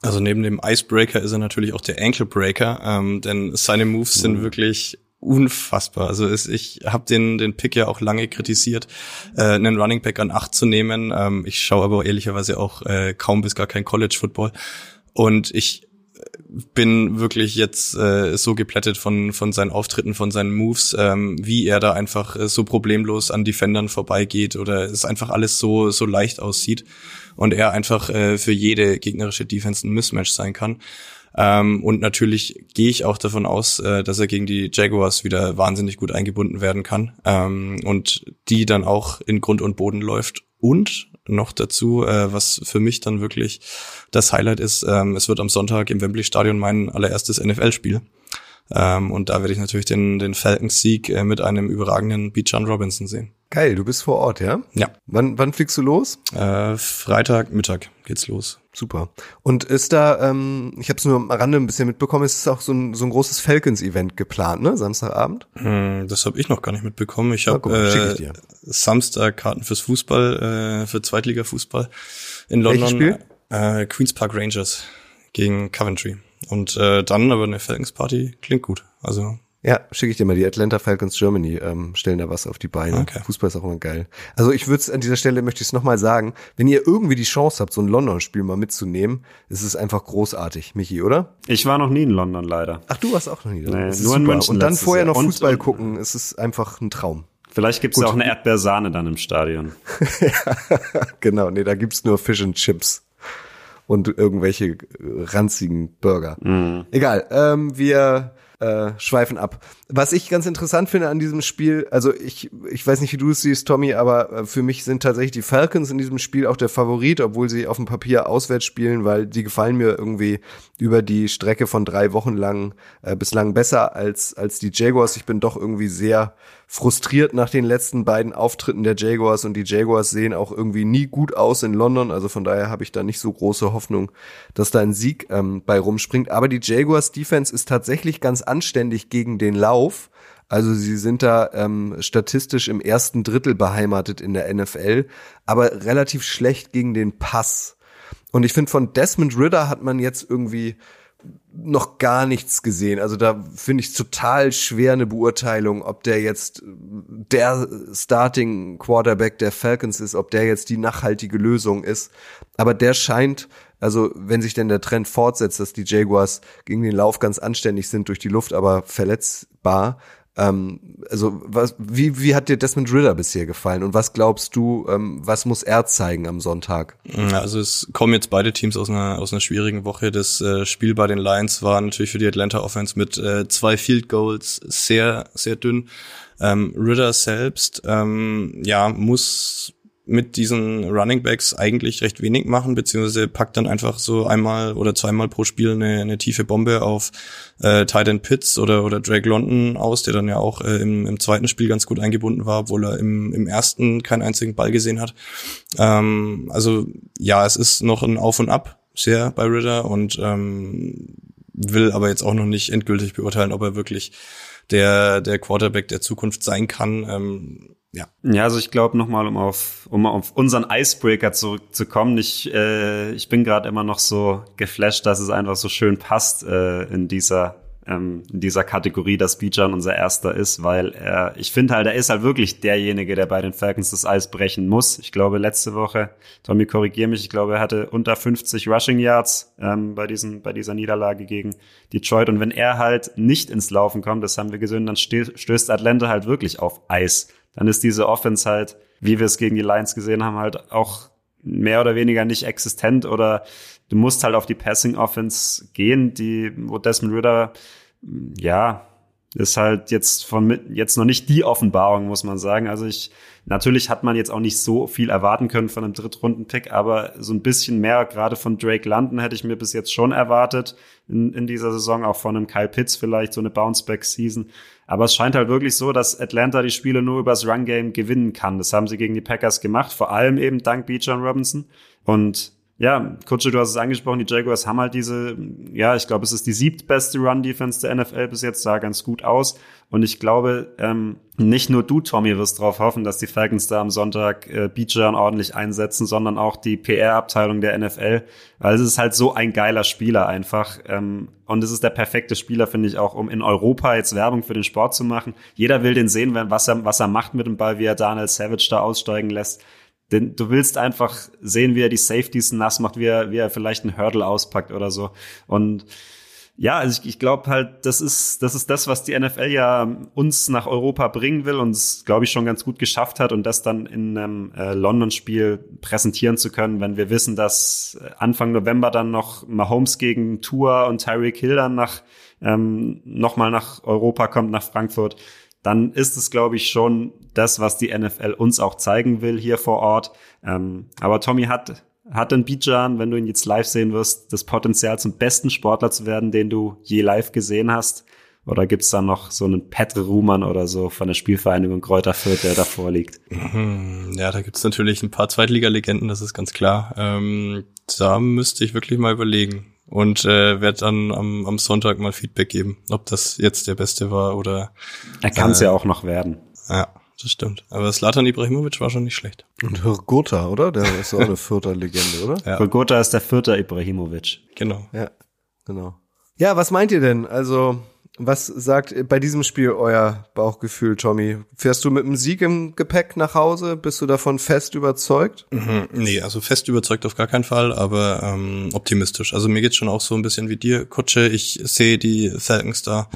Also neben dem Icebreaker ist er natürlich auch der Ankle-Breaker, ähm, denn seine Moves sind mhm. wirklich unfassbar. Also ist, ich habe den den Pick ja auch lange kritisiert, äh, einen Running Back an acht zu nehmen. Ähm, ich schaue aber ehrlicherweise auch äh, kaum bis gar kein College Football und ich bin wirklich jetzt äh, so geplättet von von seinen Auftritten, von seinen Moves, ähm, wie er da einfach äh, so problemlos an Defendern vorbeigeht oder es einfach alles so so leicht aussieht und er einfach äh, für jede gegnerische Defense ein Mismatch sein kann. Ähm, und natürlich gehe ich auch davon aus, äh, dass er gegen die Jaguars wieder wahnsinnig gut eingebunden werden kann ähm, und die dann auch in Grund und Boden läuft. Und noch dazu, äh, was für mich dann wirklich das Highlight ist, ähm, es wird am Sonntag im Wembley Stadion mein allererstes NFL-Spiel. Ähm, und da werde ich natürlich den, den Falcons-Sieg äh, mit einem überragenden Bijan Robinson sehen. Geil, du bist vor Ort, ja? Ja. Wann, wann fliegst du los? Äh, Freitag Mittag geht's los. Super. Und ist da, ähm, ich habe es nur am Rande ein bisschen mitbekommen, ist auch so ein, so ein großes Falcons-Event geplant, ne? Samstagabend? Hm, das habe ich noch gar nicht mitbekommen. Ich habe äh, Samstag Karten fürs Fußball, äh, für Zweitliga-Fußball in London. Welches Spiel? Äh, Queens Park Rangers gegen Coventry. Und äh, dann aber eine Falcons-Party klingt gut. Also ja, schicke ich dir mal. Die Atlanta Falcons Germany ähm, stellen da was auf die Beine. Okay. Fußball ist auch immer geil. Also ich würde an dieser Stelle möchte ich es nochmal sagen, wenn ihr irgendwie die Chance habt, so ein London-Spiel mal mitzunehmen, ist es einfach großartig, Michi, oder? Ich war noch nie in London leider. Ach, du warst auch noch nie da. Nee, nur super. in München. Und dann vorher noch Fußball und, gucken, es ist einfach ein Traum. Vielleicht gibt's Gut. auch eine Erdbeersahne dann im Stadion. genau, nee, da gibt's nur Fish and Chips und irgendwelche ranzigen Burger. Mm. Egal, ähm, wir äh, schweifen ab. Was ich ganz interessant finde an diesem Spiel, also ich, ich weiß nicht, wie du es siehst, Tommy, aber äh, für mich sind tatsächlich die Falcons in diesem Spiel auch der Favorit, obwohl sie auf dem Papier auswärts spielen, weil die gefallen mir irgendwie über die Strecke von drei Wochen lang äh, bislang besser als, als die Jaguars. Ich bin doch irgendwie sehr frustriert nach den letzten beiden Auftritten der Jaguars und die Jaguars sehen auch irgendwie nie gut aus in London. Also von daher habe ich da nicht so große Hoffnung, dass da ein Sieg ähm, bei rumspringt. Aber die Jaguars Defense ist tatsächlich ganz anständig gegen den Lauf. Also sie sind da ähm, statistisch im ersten Drittel beheimatet in der NFL, aber relativ schlecht gegen den Pass. Und ich finde, von Desmond Ritter hat man jetzt irgendwie noch gar nichts gesehen. Also da finde ich total schwer eine Beurteilung, ob der jetzt der Starting Quarterback der Falcons ist, ob der jetzt die nachhaltige Lösung ist. Aber der scheint, also wenn sich denn der Trend fortsetzt, dass die Jaguars gegen den Lauf ganz anständig sind durch die Luft, aber verletzbar, Ähm, also was, wie, wie hat dir Desmond Ritter bisher gefallen und was glaubst du, ähm, was muss er zeigen am Sonntag? Also es kommen jetzt beide Teams aus einer, aus einer schwierigen Woche. Das äh, Spiel bei den Lions war natürlich für die Atlanta Offense mit äh, zwei Field Goals sehr, sehr dünn. Ähm, Ritter selbst, ähm, ja, muss mit diesen Running Backs eigentlich recht wenig machen, beziehungsweise packt dann einfach so einmal oder zweimal pro Spiel eine, eine tiefe Bombe auf äh, Titan Pitts oder, oder Drake London aus, der dann ja auch äh, im, im zweiten Spiel ganz gut eingebunden war, obwohl er im, im ersten keinen einzigen Ball gesehen hat. Ähm, also ja, es ist noch ein Auf und Ab sehr bei Ritter und ähm, will aber jetzt auch noch nicht endgültig beurteilen, ob er wirklich der, der Quarterback der Zukunft sein kann. Ähm, ja. Ja, also ich glaube nochmal, um auf, um auf unseren Icebreaker zurückzukommen, ich, äh, ich bin gerade immer noch so geflasht, dass es einfach so schön passt äh, in dieser ähm, in dieser Kategorie, dass Bijan unser erster ist, weil er, ich finde halt, er ist halt wirklich derjenige, der bei den Falcons das Eis brechen muss. Ich glaube, letzte Woche, Tommy, korrigier mich, ich glaube, er hatte unter 50 Rushing Yards ähm, bei, diesen, bei dieser Niederlage gegen Detroit. Und wenn er halt nicht ins Laufen kommt, das haben wir gesehen, dann stößt Atlanta halt wirklich auf Eis. Dann ist diese Offense halt, wie wir es gegen die Lions gesehen haben, halt auch mehr oder weniger nicht existent oder du musst halt auf die Passing Offense gehen, die, wo Desmond Ritter, ja, ist halt jetzt von jetzt noch nicht die Offenbarung, muss man sagen. Also ich, natürlich hat man jetzt auch nicht so viel erwarten können von einem Drittrunden-Pick, aber so ein bisschen mehr, gerade von Drake London hätte ich mir bis jetzt schon erwartet in, in dieser Saison, auch von einem Kyle Pitts vielleicht, so eine Bounce-Back-Season. Aber es scheint halt wirklich so, dass Atlanta die Spiele nur übers Run-Game gewinnen kann. Das haben sie gegen die Packers gemacht, vor allem eben dank B. John Robinson. Und ja, Kutsche, du hast es angesprochen, die Jaguars haben halt diese, ja, ich glaube, es ist die siebtbeste Run-Defense der NFL bis jetzt, sah ganz gut aus. Und ich glaube, ähm, nicht nur du, Tommy, wirst darauf hoffen, dass die Falcons da am Sonntag äh, Bijan ordentlich einsetzen, sondern auch die PR-Abteilung der NFL, weil es ist halt so ein geiler Spieler einfach. Ähm, und es ist der perfekte Spieler, finde ich, auch, um in Europa jetzt Werbung für den Sport zu machen. Jeder will den sehen, was er, was er macht mit dem Ball, wie er Daniel Savage da aussteigen lässt. Denn du willst einfach sehen, wie er die Safeties nass macht, wie er, wie er vielleicht einen Hurdle auspackt oder so. Und ja, also ich, ich glaube halt, das ist, das ist das, was die NFL ja uns nach Europa bringen will und es, glaube ich, schon ganz gut geschafft hat und das dann in einem äh, London-Spiel präsentieren zu können, wenn wir wissen, dass Anfang November dann noch Mahomes gegen Tour und Tyreek Hill dann nach, ähm, nochmal nach Europa kommt, nach Frankfurt dann ist es, glaube ich, schon das, was die NFL uns auch zeigen will hier vor Ort. Ähm, aber Tommy hat, hat in Bijan, wenn du ihn jetzt live sehen wirst, das Potenzial zum besten Sportler zu werden, den du je live gesehen hast? Oder gibt's da noch so einen Petre Ruhmann oder so von der Spielvereinigung Kräuter der davor liegt? Mhm. Ja, da gibt's natürlich ein paar Zweitliga-Legenden, das ist ganz klar. Ähm, da müsste ich wirklich mal überlegen und äh, werde dann am, am Sonntag mal Feedback geben, ob das jetzt der beste war oder. Er kann es äh, ja auch noch werden. Ja, das stimmt. Aber Slatan Ibrahimovic war schon nicht schlecht. Und Hurgota, oder? Der ist auch eine vierte Legende, oder? Ja. Hurgota ist der vierte Ibrahimovic. Genau. Ja, genau. Ja, was meint ihr denn? Also was sagt bei diesem Spiel euer Bauchgefühl, Tommy? Fährst du mit einem Sieg im Gepäck nach Hause? Bist du davon fest überzeugt? Mhm, nee, also fest überzeugt auf gar keinen Fall, aber ähm, optimistisch. Also mir geht's schon auch so ein bisschen wie dir, Kutsche. Ich sehe die Falcons da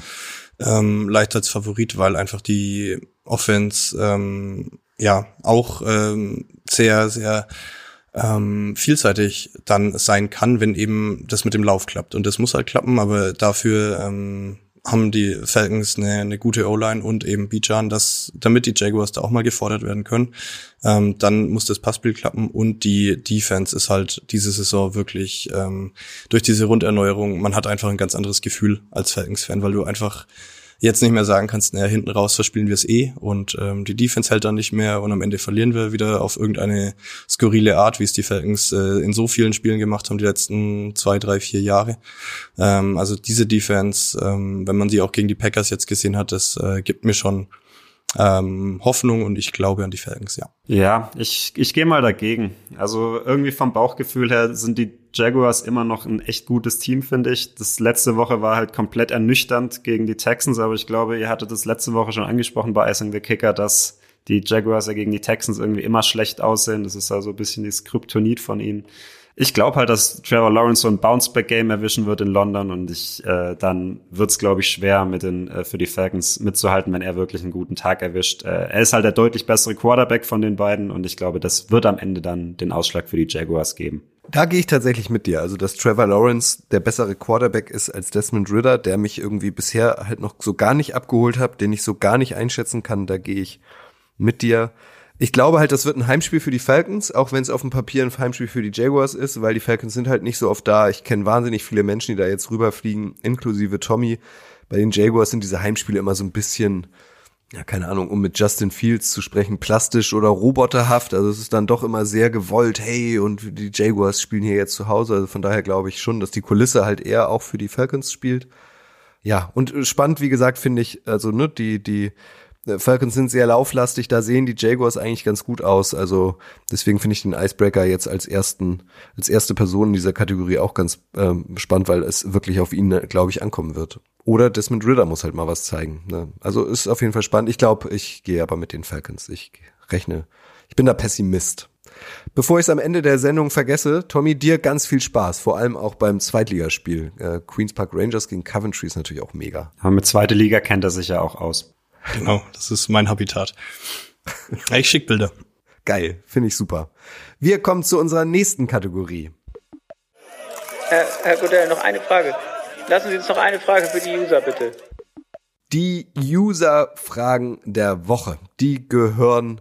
ähm, leicht als Favorit, weil einfach die Offense ähm, ja auch ähm, sehr, sehr ähm, vielseitig dann sein kann, wenn eben das mit dem Lauf klappt. Und das muss halt klappen, aber dafür ähm, haben die Falcons eine, eine gute O-Line und eben Bijan, dass damit die Jaguars da auch mal gefordert werden können, ähm, dann muss das Passspiel klappen und die Defense ist halt diese Saison wirklich ähm, durch diese Runderneuerung, man hat einfach ein ganz anderes Gefühl als Falcons-Fan, weil du einfach jetzt nicht mehr sagen kannst, naja, hinten raus verspielen wir es eh und ähm, die Defense hält dann nicht mehr und am Ende verlieren wir wieder auf irgendeine skurrile Art, wie es die Falcons äh, in so vielen Spielen gemacht haben die letzten zwei, drei, vier Jahre. Ähm, also diese Defense, ähm, wenn man sie auch gegen die Packers jetzt gesehen hat, das äh, gibt mir schon ähm, Hoffnung und ich glaube an die Falcons, ja. Ja, ich, ich gehe mal dagegen. Also irgendwie vom Bauchgefühl her sind die Jaguars immer noch ein echt gutes Team, finde ich. Das letzte Woche war halt komplett ernüchternd gegen die Texans, aber ich glaube, ihr hattet das letzte Woche schon angesprochen bei Icing the Kicker, dass die Jaguars ja gegen die Texans irgendwie immer schlecht aussehen. Das ist also ein bisschen das Kryptonit von ihnen ich glaube halt, dass Trevor Lawrence so ein Bounceback-Game erwischen wird in London und ich äh, dann wird's glaube ich, schwer mit den äh, für die Falcons mitzuhalten, wenn er wirklich einen guten Tag erwischt. Äh, er ist halt der deutlich bessere Quarterback von den beiden und ich glaube, das wird am Ende dann den Ausschlag für die Jaguars geben. Da gehe ich tatsächlich mit dir. Also, dass Trevor Lawrence der bessere Quarterback ist als Desmond Ritter, der mich irgendwie bisher halt noch so gar nicht abgeholt hat, den ich so gar nicht einschätzen kann, da gehe ich mit dir. Ich glaube halt, das wird ein Heimspiel für die Falcons, auch wenn es auf dem Papier ein Heimspiel für die Jaguars ist, weil die Falcons sind halt nicht so oft da. Ich kenne wahnsinnig viele Menschen, die da jetzt rüberfliegen, inklusive Tommy. Bei den Jaguars sind diese Heimspiele immer so ein bisschen, ja, keine Ahnung, um mit Justin Fields zu sprechen, plastisch oder roboterhaft. Also es ist dann doch immer sehr gewollt, hey, und die Jaguars spielen hier jetzt zu Hause. Also von daher glaube ich schon, dass die Kulisse halt eher auch für die Falcons spielt. Ja, und spannend, wie gesagt, finde ich, also, ne, die, die, Falcons sind sehr lauflastig, da sehen die Jaguars eigentlich ganz gut aus. Also deswegen finde ich den Icebreaker jetzt als ersten, als erste Person in dieser Kategorie auch ganz ähm, spannend, weil es wirklich auf ihn, glaube ich, ankommen wird. Oder Desmond Ritter muss halt mal was zeigen. Ne? Also ist auf jeden Fall spannend. Ich glaube, ich gehe aber mit den Falcons. Ich rechne. Ich bin da Pessimist. Bevor ich es am Ende der Sendung vergesse, Tommy, dir ganz viel Spaß, vor allem auch beim Zweitligaspiel. Äh, Queens Park Rangers gegen Coventry ist natürlich auch mega. Aber mit zweite Liga kennt er sich ja auch aus. Genau, das ist mein Habitat. Ich schick Bilder. Geil, finde ich super. Wir kommen zu unserer nächsten Kategorie. Herr, Herr Godell, noch eine Frage. Lassen Sie uns noch eine Frage für die User, bitte. Die User-Fragen der Woche, die gehören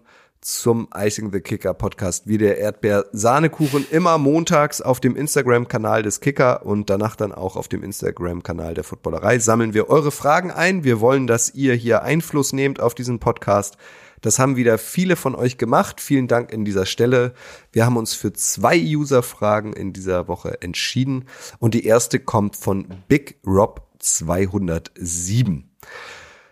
zum Icing the Kicker Podcast wie der Erdbeer Sahnekuchen immer montags auf dem Instagram Kanal des Kicker und danach dann auch auf dem Instagram Kanal der Footballerei sammeln wir eure Fragen ein. Wir wollen, dass ihr hier Einfluss nehmt auf diesen Podcast. Das haben wieder viele von euch gemacht. Vielen Dank in dieser Stelle. Wir haben uns für zwei User-Fragen in dieser Woche entschieden und die erste kommt von Big Rob 207.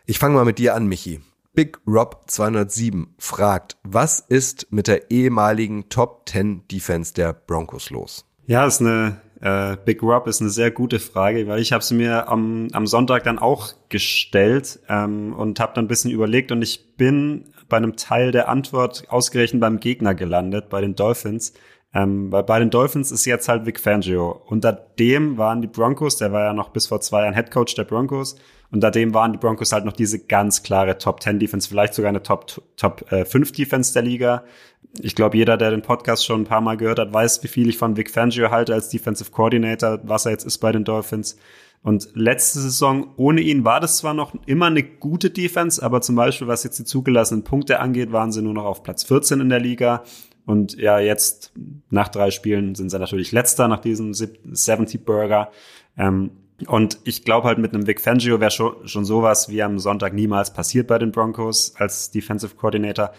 Ich fange mal mit dir an, Michi. Big Rob 207 fragt, was ist mit der ehemaligen Top 10 Defense der Broncos los? Ja, ist eine äh, Big Rob ist eine sehr gute Frage, weil ich habe sie mir am, am Sonntag dann auch gestellt ähm, und habe dann ein bisschen überlegt und ich bin bei einem Teil der Antwort ausgerechnet beim Gegner gelandet, bei den Dolphins. Ähm, weil bei den Dolphins ist jetzt halt Vic Fangio. Unter dem waren die Broncos, der war ja noch bis vor zwei Jahren Head Coach der Broncos, unter dem waren die Broncos halt noch diese ganz klare Top 10 Defense, vielleicht sogar eine Top, Top äh, 5 Defense der Liga. Ich glaube, jeder, der den Podcast schon ein paar Mal gehört hat, weiß, wie viel ich von Vic Fangio halte als Defensive Coordinator, was er jetzt ist bei den Dolphins. Und letzte Saison ohne ihn war das zwar noch immer eine gute Defense, aber zum Beispiel, was jetzt die zugelassenen Punkte angeht, waren sie nur noch auf Platz 14 in der Liga. Und ja, jetzt nach drei Spielen sind sie natürlich letzter nach diesem 70 Burger. Ähm, und ich glaube halt mit einem Vic Fangio wäre schon, schon sowas wie am Sonntag niemals passiert bei den Broncos als Defensive Coordinator.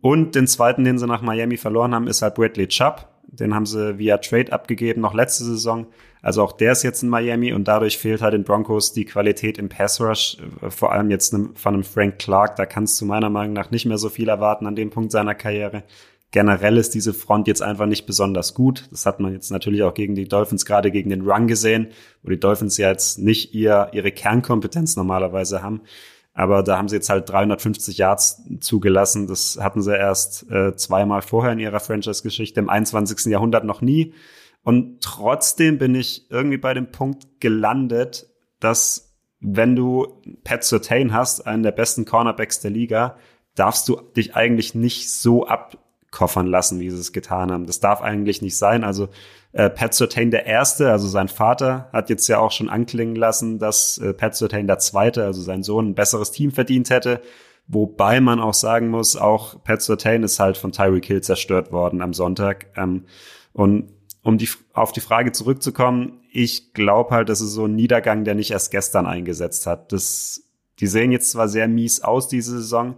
Und den zweiten, den sie nach Miami verloren haben, ist halt Bradley Chubb. Den haben sie via Trade abgegeben, noch letzte Saison. Also auch der ist jetzt in Miami und dadurch fehlt halt den Broncos die Qualität im Pass Rush. Vor allem jetzt von einem Frank Clark. Da kannst du meiner Meinung nach nicht mehr so viel erwarten an dem Punkt seiner Karriere generell ist diese Front jetzt einfach nicht besonders gut. Das hat man jetzt natürlich auch gegen die Dolphins, gerade gegen den Run gesehen, wo die Dolphins ja jetzt nicht ihr, ihre Kernkompetenz normalerweise haben. Aber da haben sie jetzt halt 350 Yards zugelassen. Das hatten sie erst äh, zweimal vorher in ihrer Franchise-Geschichte, im 21. Jahrhundert noch nie. Und trotzdem bin ich irgendwie bei dem Punkt gelandet, dass wenn du Pat Surtain hast, einen der besten Cornerbacks der Liga, darfst du dich eigentlich nicht so ab koffern lassen, wie sie es getan haben. Das darf eigentlich nicht sein. Also äh, Pat Surtain der Erste, also sein Vater, hat jetzt ja auch schon anklingen lassen, dass äh, Pat Surtain der Zweite, also sein Sohn, ein besseres Team verdient hätte. Wobei man auch sagen muss, auch Pat Surtain ist halt von Tyreek Hill zerstört worden am Sonntag. Ähm, und um die, auf die Frage zurückzukommen, ich glaube halt, das ist so ein Niedergang, der nicht erst gestern eingesetzt hat. Das, die sehen jetzt zwar sehr mies aus diese Saison,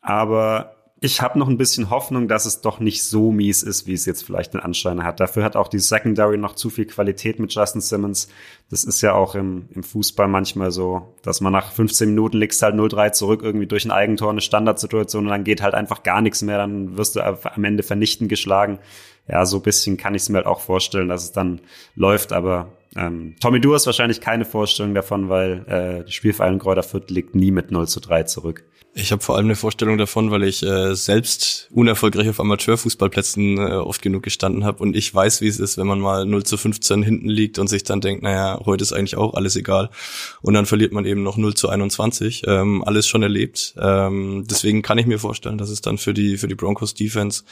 aber ich habe noch ein bisschen Hoffnung, dass es doch nicht so mies ist, wie es jetzt vielleicht den Anschein hat. Dafür hat auch die Secondary noch zu viel Qualität mit Justin Simmons. Das ist ja auch im, im Fußball manchmal so, dass man nach 15 Minuten liegst halt 0-3 zurück, irgendwie durch ein Eigentor, eine Standardsituation und dann geht halt einfach gar nichts mehr. Dann wirst du am Ende vernichtend geschlagen. Ja, so ein bisschen kann ich es mir halt auch vorstellen, dass es dann läuft, aber Ähm, Tommy, du hast wahrscheinlich keine Vorstellung davon, weil äh, die Spielvereinigung Kräuter Fürth liegt nie mit 0 zu 3 zurück. Ich habe vor allem eine Vorstellung davon, weil ich äh, selbst unerfolgreich auf Amateurfußballplätzen äh, oft genug gestanden habe und ich weiß, wie es ist, wenn man mal 0 zu 15 hinten liegt und sich dann denkt, naja, heute ist eigentlich auch alles egal. Und dann verliert man eben noch 0 zu 21. Ähm, alles schon erlebt. Ähm, deswegen kann ich mir vorstellen, dass es dann für die, für die Broncos Defense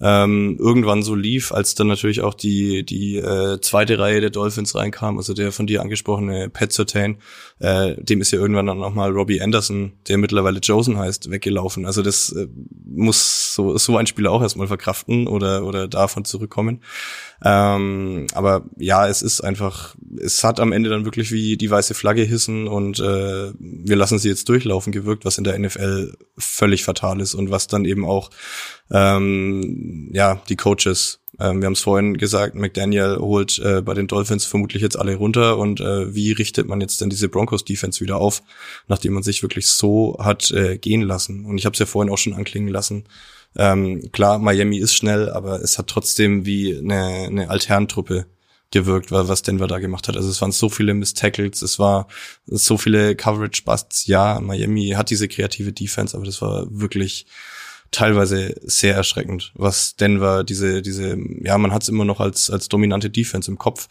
ähm, irgendwann so lief, als dann natürlich auch die die äh, zweite Reihe der Dolphins reinkam, also der von dir angesprochene Pat Sertain, äh, dem ist ja irgendwann dann nochmal Robbie Anderson, der mittlerweile Josen heißt, weggelaufen. Also das äh, muss so so ein Spieler auch erstmal verkraften oder oder davon zurückkommen. Ähm, aber ja, es ist einfach, es hat am Ende dann wirklich wie die weiße Flagge hissen und äh, wir lassen sie jetzt durchlaufen gewirkt, was in der NFL völlig fatal ist und was dann eben auch ähm, ja die Coaches ähm, wir haben es vorhin gesagt, McDaniel holt äh, bei den Dolphins vermutlich jetzt alle runter und äh, wie richtet man jetzt denn diese Broncos Defense wieder auf, nachdem man sich wirklich so hat äh, gehen lassen? Und ich habe es ja vorhin auch schon anklingen lassen. Ähm, klar, Miami ist schnell, aber es hat trotzdem wie eine, eine Alternentruppe gewirkt, was Denver da gemacht hat. Also es waren so viele Miss-Tackles, es war so viele Coverage-Busts. Ja, Miami hat diese kreative Defense, aber das war wirklich teilweise sehr erschreckend, was Denver diese diese ja man hat es immer noch als als dominante Defense im Kopf.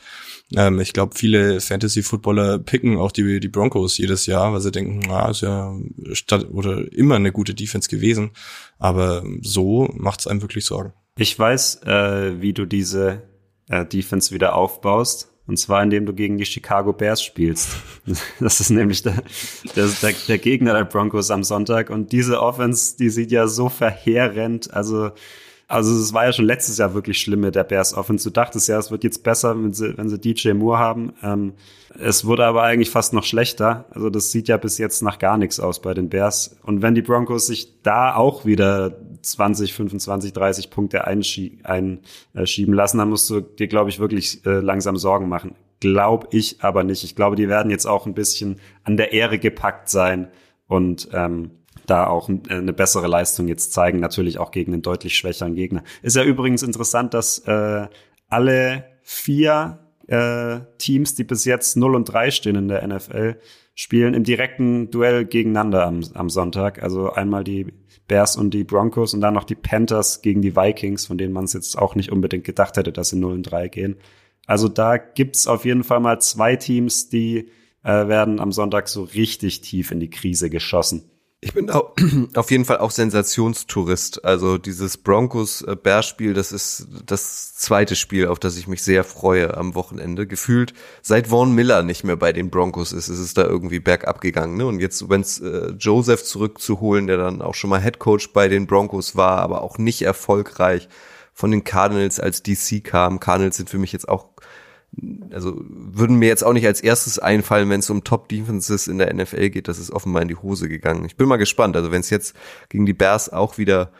Ähm, ich glaube viele Fantasy Footballer picken auch die die Broncos jedes Jahr, weil sie denken, na ist ja statt oder immer eine gute Defense gewesen, aber so macht es einem wirklich Sorgen. Ich weiß, äh, wie du diese äh, Defense wieder aufbaust. Und zwar, indem du gegen die Chicago Bears spielst. Das ist nämlich der, der, der, Gegner der Broncos am Sonntag. Und diese Offense, die sieht ja so verheerend. Also, also es war ja schon letztes Jahr wirklich schlimm mit der Bears Offense. Du dachtest ja, es wird jetzt besser, wenn sie, wenn sie DJ Moore haben. Ähm, es wurde aber eigentlich fast noch schlechter. Also das sieht ja bis jetzt nach gar nichts aus bei den Bears. Und wenn die Broncos sich da auch wieder 20, 25, 30 Punkte einschieben lassen, dann musst du dir, glaube ich, wirklich äh, langsam Sorgen machen. Glaube ich aber nicht. Ich glaube, die werden jetzt auch ein bisschen an der Ehre gepackt sein und ähm, da auch äh, eine bessere Leistung jetzt zeigen, natürlich auch gegen einen deutlich schwächeren Gegner. Ist ja übrigens interessant, dass äh, alle vier äh, Teams, die bis jetzt 0 und 3 stehen in der NFL, spielen im direkten Duell gegeneinander am, am Sonntag. Also einmal die Bears und die Broncos und dann noch die Panthers gegen die Vikings, von denen man es jetzt auch nicht unbedingt gedacht hätte, dass sie 0 und 3 gehen. Also da gibt's auf jeden Fall mal zwei Teams, die äh, werden am Sonntag so richtig tief in die Krise geschossen. Ich bin auf jeden Fall auch Sensationstourist. Also dieses Broncos-Bears-Spiel, das ist das zweite Spiel, auf das ich mich sehr freue am Wochenende. Gefühlt, seit Vaughn Miller nicht mehr bei den Broncos ist, ist es da irgendwie bergab gegangen. Ne? Und jetzt, wenn's äh, Joseph zurückzuholen, der dann auch schon mal Headcoach bei den Broncos war, aber auch nicht erfolgreich von den Cardinals als DC kam. Cardinals sind für mich jetzt auch also würden mir jetzt auch nicht als erstes einfallen, wenn es um Top Defenses in der NFL geht, das ist offenbar in die Hose gegangen. Ich bin mal gespannt. Also wenn es jetzt gegen die Bears auch wieder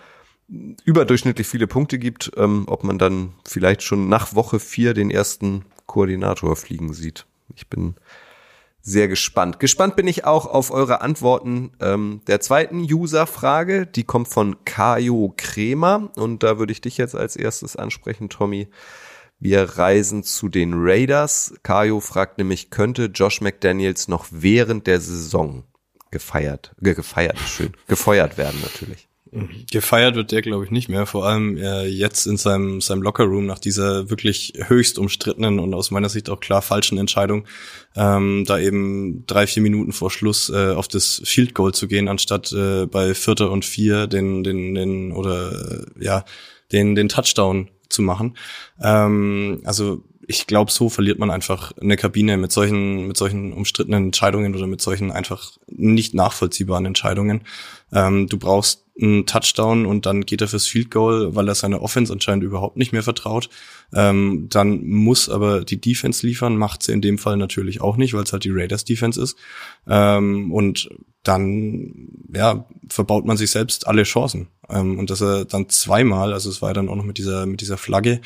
überdurchschnittlich viele Punkte gibt, ähm, ob man dann vielleicht schon nach Woche vier den ersten Koordinator fliegen sieht. Ich bin sehr gespannt. Gespannt bin ich auch auf eure Antworten ähm, der zweiten User-Frage. Die kommt von Kajo Kremer und da würde ich dich jetzt als erstes ansprechen, Tommy. Wir reisen zu den Raiders. Kajo fragt nämlich, könnte Josh McDaniels noch während der Saison gefeiert, ge gefeiert, schön, gefeuert werden natürlich. Gefeiert wird der, glaube ich, nicht mehr. Vor allem äh, jetzt in seinem, seinem Lockerroom nach dieser wirklich höchst umstrittenen und aus meiner Sicht auch klar falschen Entscheidung, ähm, da eben drei, vier Minuten vor Schluss äh, auf das Field Goal zu gehen, anstatt äh, bei Vierter und Vier den, den, den oder äh, ja, den, den Touchdown zu machen. Ähm, also ich glaube, so verliert man einfach eine Kabine mit solchen, mit solchen umstrittenen Entscheidungen oder mit solchen einfach nicht nachvollziehbaren Entscheidungen. Ähm, du brauchst einen Touchdown und dann geht er fürs Field Goal, weil er seine Offense anscheinend überhaupt nicht mehr vertraut. Ähm, dann muss aber die Defense liefern, macht sie in dem Fall natürlich auch nicht, weil es halt die Raiders Defense ist. Ähm, und dann, ja, verbaut man sich selbst alle Chancen. Ähm, und dass er dann zweimal, also es war ja dann auch noch mit dieser, mit dieser Flagge,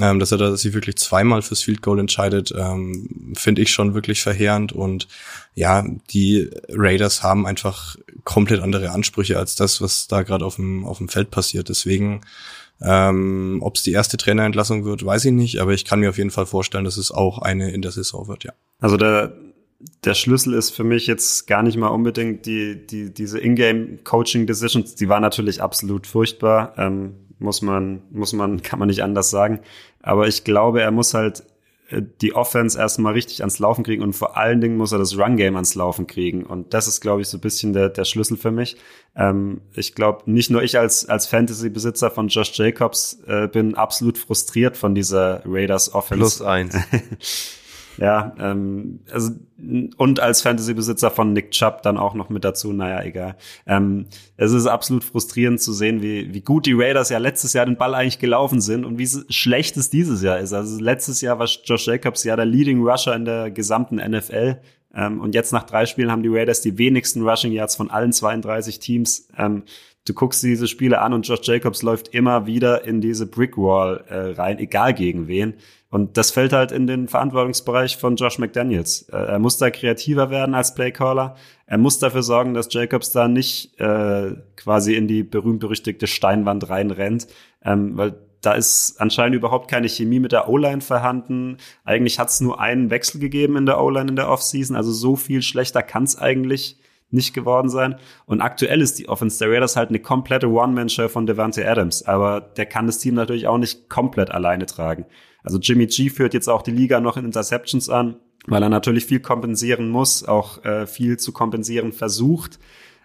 ähm, dass er da sich wirklich zweimal fürs Field Goal entscheidet, ähm, finde ich schon wirklich verheerend. Und ja, die Raiders haben einfach komplett andere Ansprüche als das, was da gerade auf dem, auf dem Feld passiert. Deswegen Ähm, Ob es die erste Trainerentlassung wird, weiß ich nicht, aber ich kann mir auf jeden Fall vorstellen, dass es auch eine in der Saison wird, ja. Also der, der Schlüssel ist für mich jetzt gar nicht mal unbedingt die, die, diese Ingame-Coaching-Decisions, die waren natürlich absolut furchtbar, ähm, muss man, muss man, kann man nicht anders sagen. Aber ich glaube, er muss halt äh, die Offense erstmal richtig ans Laufen kriegen und vor allen Dingen muss er das Run-Game ans Laufen kriegen. Und das ist, glaube ich, so ein bisschen der, der Schlüssel für mich. Ähm, ich glaube, nicht nur ich als, als Fantasy-Besitzer von Josh Jacobs äh, bin absolut frustriert von dieser Raiders Offense. Plus eins. Ja, ähm, also und als Fantasy-Besitzer von Nick Chubb dann auch noch mit dazu, naja, egal. Ähm, es ist absolut frustrierend zu sehen, wie, wie gut die Raiders ja letztes Jahr den Ball eigentlich gelaufen sind und wie schlecht es dieses Jahr ist. Also letztes Jahr war Josh Jacobs ja der Leading Rusher in der gesamten NFL. Ähm, und jetzt nach drei Spielen haben die Raiders die wenigsten Rushing Yards von allen 32 Teams. Ähm, du guckst diese Spiele an und Josh Jacobs läuft immer wieder in diese Brickwall äh, rein, egal gegen wen. Und das fällt halt in den Verantwortungsbereich von Josh McDaniels. Äh, er muss da kreativer werden als Playcaller. Er muss dafür sorgen, dass Jacobs da nicht äh, quasi in die berühmt-berüchtigte Steinwand reinrennt, ähm, weil da ist anscheinend überhaupt keine Chemie mit der O-Line vorhanden. Eigentlich hat es nur einen Wechsel gegeben in der O-Line in der Offseason. Also so viel schlechter kann es eigentlich nicht geworden sein. Und aktuell ist die Offense der Raiders halt eine komplette One-Man-Show von Devante Adams. Aber der kann das Team natürlich auch nicht komplett alleine tragen. Also Jimmy G führt jetzt auch die Liga noch in Interceptions an, weil er natürlich viel kompensieren muss, auch äh, viel zu kompensieren versucht.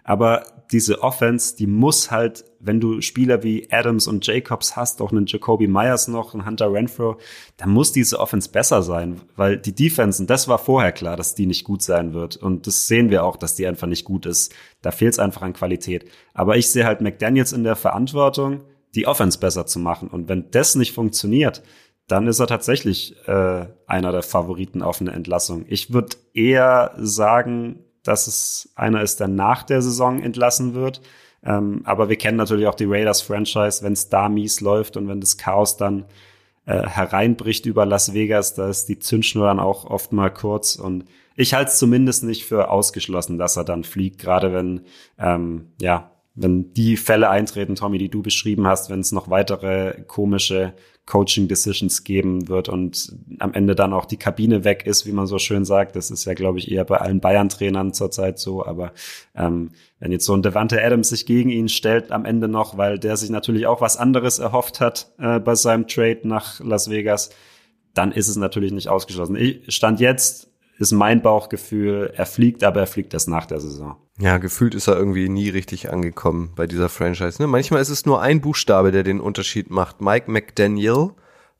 Aber diese Offense, die muss halt, wenn du Spieler wie Adams und Jacobs hast, auch einen Jacoby Myers noch, einen Hunter Renfro, dann muss diese Offense besser sein, weil die Defense, und das war vorher klar, dass die nicht gut sein wird. Und das sehen wir auch, dass die einfach nicht gut ist. Da fehlt es einfach an Qualität. Aber ich sehe halt McDaniels in der Verantwortung, die Offense besser zu machen. Und wenn das nicht funktioniert, dann ist er tatsächlich äh, einer der Favoriten auf eine Entlassung. Ich würde eher sagen, dass es einer ist, der nach der Saison entlassen wird. Ähm, aber wir kennen natürlich auch die Raiders-Franchise, wenn es da mies läuft und wenn das Chaos dann äh, hereinbricht über Las Vegas, da ist die Zündschnur dann auch oft mal kurz. Und ich halte es zumindest nicht für ausgeschlossen, dass er dann fliegt, gerade wenn ähm, ja wenn die Fälle eintreten, Tommy, die du beschrieben hast, wenn es noch weitere komische Coaching Decisions geben wird und am Ende dann auch die Kabine weg ist, wie man so schön sagt. Das ist ja, glaube ich, eher bei allen Bayern-Trainern zurzeit so. Aber ähm, wenn jetzt so ein Devante Adams sich gegen ihn stellt am Ende noch, weil der sich natürlich auch was anderes erhofft hat äh, bei seinem Trade nach Las Vegas, dann ist es natürlich nicht ausgeschlossen. Ich stand jetzt ist mein Bauchgefühl, er fliegt, aber er fliegt erst nach der Saison. Ja, gefühlt ist er irgendwie nie richtig angekommen bei dieser Franchise. Ne? Manchmal ist es nur ein Buchstabe, der den Unterschied macht. Mike McDaniel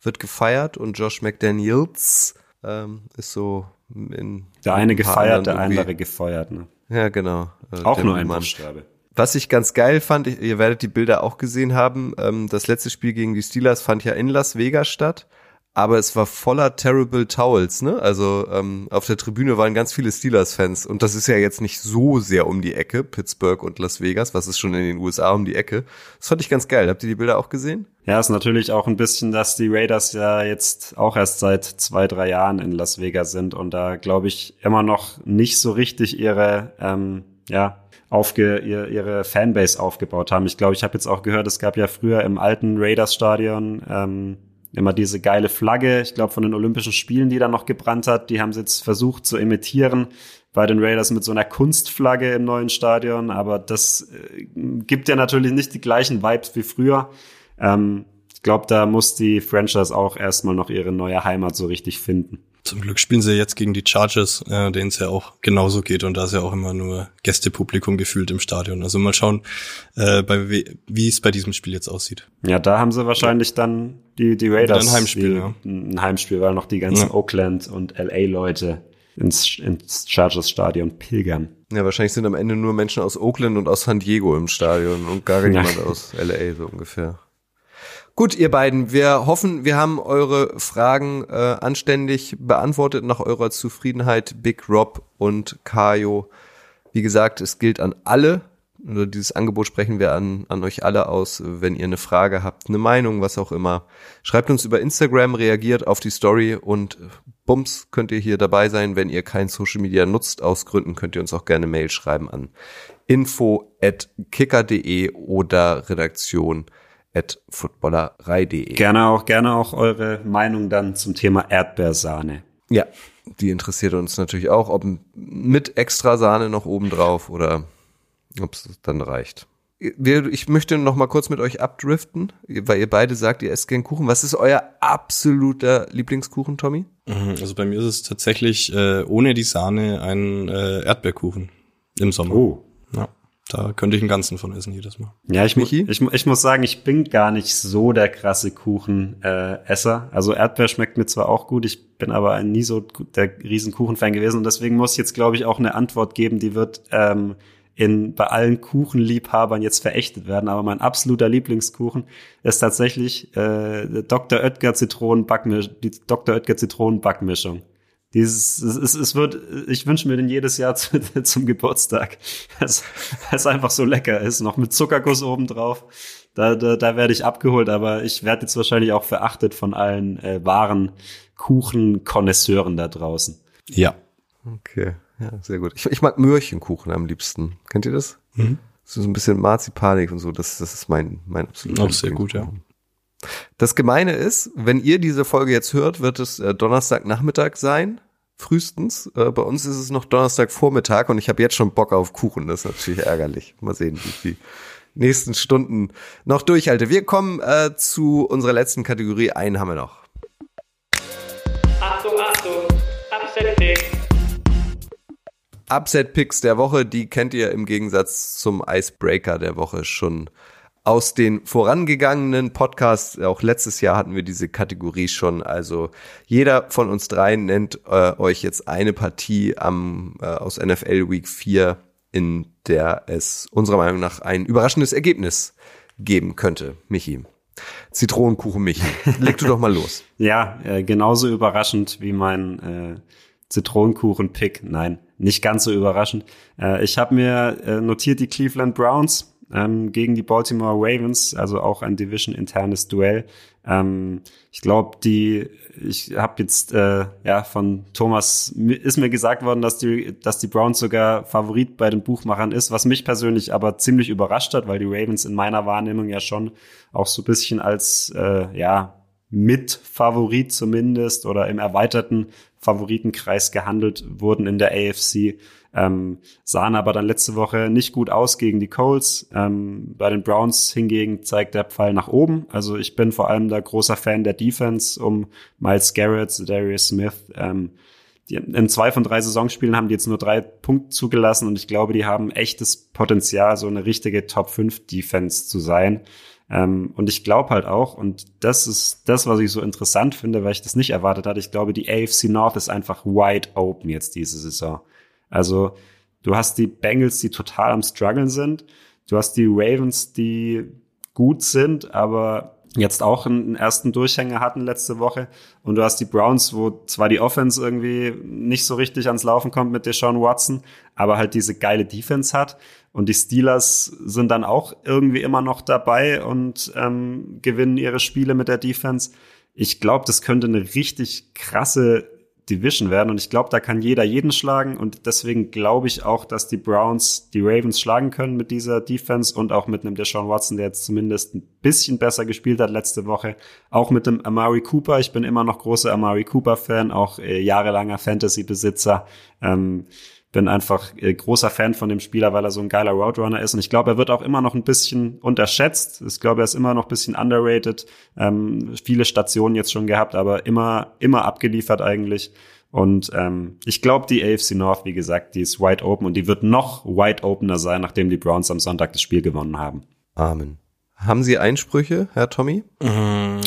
wird gefeiert und Josh McDaniels ähm, ist so in der eine gefeiert, der andere gefeuert. Ne? Ja, genau. Äh, auch nur ein Buchstabe. Was ich ganz geil fand, ihr werdet die Bilder auch gesehen haben, ähm, das letzte Spiel gegen die Steelers fand ja in Las Vegas statt aber es war voller Terrible Towels, ne? Also ähm, auf der Tribüne waren ganz viele Steelers-Fans und das ist ja jetzt nicht so sehr um die Ecke, Pittsburgh und Las Vegas, was ist schon in den USA um die Ecke. Das fand ich ganz geil. Habt ihr die Bilder auch gesehen? Ja, ist natürlich auch ein bisschen, dass die Raiders ja jetzt auch erst seit zwei, drei Jahren in Las Vegas sind und da glaube ich immer noch nicht so richtig ihre, ähm, ja, aufge, ihr, ihre Fanbase aufgebaut haben. Ich glaube, ich habe jetzt auch gehört, es gab ja früher im alten Raiders-Stadion ähm, immer diese geile Flagge, ich glaube von den Olympischen Spielen, die da noch gebrannt hat, die haben sie jetzt versucht zu imitieren bei den Raiders mit so einer Kunstflagge im neuen Stadion, aber das äh, gibt ja natürlich nicht die gleichen Vibes wie früher. Ähm, ich glaube, da muss die Franchise auch erstmal noch ihre neue Heimat so richtig finden. Zum Glück spielen sie jetzt gegen die Chargers, äh, denen es ja auch genauso geht und da ist ja auch immer nur Gästepublikum gefühlt im Stadion. Also mal schauen, äh, bei, wie es bei diesem Spiel jetzt aussieht. Ja, da haben sie wahrscheinlich dann die, die Raiders. Ein Heimspiel, die, ja. Ein Heimspiel, weil noch die ganzen ja. Oakland und LA-Leute ins, ins Chargers-Stadion pilgern. Ja, wahrscheinlich sind am Ende nur Menschen aus Oakland und aus San Diego im Stadion und gar niemand aus LA so ungefähr. Gut, ihr beiden, wir hoffen, wir haben eure Fragen äh, anständig beantwortet nach eurer Zufriedenheit, Big Rob und Kajo. Wie gesagt, es gilt an alle, oder dieses Angebot sprechen wir an, an euch alle aus, wenn ihr eine Frage habt, eine Meinung, was auch immer. Schreibt uns über Instagram, reagiert auf die Story und bums, könnt ihr hier dabei sein. Wenn ihr kein Social Media nutzt, aus Gründen, könnt ihr uns auch gerne Mail schreiben an info at kicker.de oder redaktion footballerei.de. Gerne auch, gerne auch eure Meinung dann zum Thema Erdbeersahne. Ja, die interessiert uns natürlich auch, ob mit extra Sahne noch oben drauf oder ob es dann reicht. Ich möchte noch mal kurz mit euch abdriften, weil ihr beide sagt, ihr esst gern Kuchen. Was ist euer absoluter Lieblingskuchen, Tommy? Mhm, Also bei mir ist es tatsächlich äh, ohne die Sahne ein äh, Erdbeerkuchen im Sommer. Oh. Ja, da könnte ich einen ganzen von essen jedes Mal. Ja, ich, mu ich, ich muss sagen, ich bin gar nicht so der krasse Kuchenesser. Äh, also Erdbeer schmeckt mir zwar auch gut, ich bin aber nie so der Riesenkuchenfan gewesen und deswegen muss ich jetzt, glaube ich, auch eine Antwort geben, die wird ähm, in, bei allen Kuchenliebhabern jetzt verächtet werden. Aber mein absoluter Lieblingskuchen ist tatsächlich äh, Dr. Oetker Zitronenbackmischung, die Dr. Oetker Zitronenbackmischung. Dieses, es, es, wird, ich wünsche mir den jedes Jahr zu, zum Geburtstag, weil es weil es einfach so lecker ist, noch mit Zuckerguss obendrauf. Da, da, da werde ich abgeholt, aber ich werde jetzt wahrscheinlich auch verachtet von allen äh, wahren Kuchenkonnoisseuren da draußen. Ja. Okay, ja, sehr gut. Ich, ich mag Möhrchenkuchen am liebsten. Kennt ihr das? So ein bisschen Marzipanik und so, das, das ist mein, mein absoluter Auch sehr gut, ja. Das Gemeine ist, wenn ihr diese Folge jetzt hört, wird es äh, Donnerstagnachmittag sein, frühestens. Äh, bei uns ist es noch Donnerstagvormittag und ich habe jetzt schon Bock auf Kuchen. Das ist natürlich ärgerlich. Mal sehen, wie ich die nächsten Stunden noch durchhalte. Wir kommen äh, zu unserer letzten Kategorie. Einen haben wir noch. Achtung, Achtung, Upset Pick. Upset Picks der Woche, die kennt ihr im Gegensatz zum Icebreaker der Woche schon aus den vorangegangenen Podcasts. Auch letztes Jahr hatten wir diese Kategorie schon. Also jeder von uns dreien nennt äh, euch jetzt eine Partie am, äh, aus NFL Week 4, in der es unserer Meinung nach ein überraschendes Ergebnis geben könnte. Michi. Zitronenkuchen Michi. Leg du doch mal los. Ja, äh, genauso überraschend wie mein äh, Zitronenkuchen-Pick. Nein, nicht ganz so überraschend. Äh, ich habe mir äh, notiert die Cleveland Browns ähm, gegen die Baltimore Ravens, also auch ein Division-internes Duell. Ähm, ich glaube, die, ich habe jetzt äh, ja von Thomas ist mir gesagt worden, dass die, dass die Browns sogar Favorit bei den Buchmachern ist, was mich persönlich aber ziemlich überrascht hat, weil die Ravens in meiner Wahrnehmung ja schon auch so ein bisschen als äh, ja Mitfavorit zumindest oder im erweiterten Favoritenkreis gehandelt wurden in der AFC. Ähm, sahen aber dann letzte Woche nicht gut aus gegen die Colts. Ähm, bei den Browns hingegen zeigt der Pfeil nach oben. Also ich bin vor allem da großer Fan der Defense um Miles Garrett, Darius Smith. Ähm, die, in zwei von drei Saisonspielen haben die jetzt nur drei Punkte zugelassen und ich glaube, die haben echtes Potenzial, so eine richtige Top 5 Defense zu sein. Ähm, und ich glaube halt auch, und das ist das, was ich so interessant finde, weil ich das nicht erwartet hatte, ich glaube, die AFC North ist einfach wide open jetzt diese Saison. Also du hast die Bengals, die total am struggeln sind. Du hast die Ravens, die gut sind, aber jetzt auch einen ersten Durchhänger hatten letzte Woche. Und du hast die Browns, wo zwar die Offense irgendwie nicht so richtig ans Laufen kommt mit Deshaun Watson, aber halt diese geile Defense hat. Und die Steelers sind dann auch irgendwie immer noch dabei und ähm, gewinnen ihre Spiele mit der Defense. Ich glaube, das könnte eine richtig krasse Division werden und ich glaube, da kann jeder jeden schlagen und deswegen glaube ich auch, dass die Browns die Ravens schlagen können mit dieser Defense und auch mit einem Deshaun Watson, der jetzt zumindest ein bisschen besser gespielt hat letzte Woche, auch mit dem Amari Cooper. Ich bin immer noch großer Amari Cooper Fan, auch äh, jahrelanger Fantasy Besitzer. Ähm, bin einfach äh, großer Fan von dem Spieler, weil er so ein geiler Roadrunner ist. Und ich glaube, er wird auch immer noch ein bisschen unterschätzt. Ich glaube, er ist immer noch ein bisschen underrated. Ähm, viele Stationen jetzt schon gehabt, aber immer, immer abgeliefert eigentlich. Und ähm, ich glaube, die AFC North, wie gesagt, die ist wide open und die wird noch wide opener sein, nachdem die Browns am Sonntag das Spiel gewonnen haben. Amen. Haben Sie Einsprüche, Herr Tommy?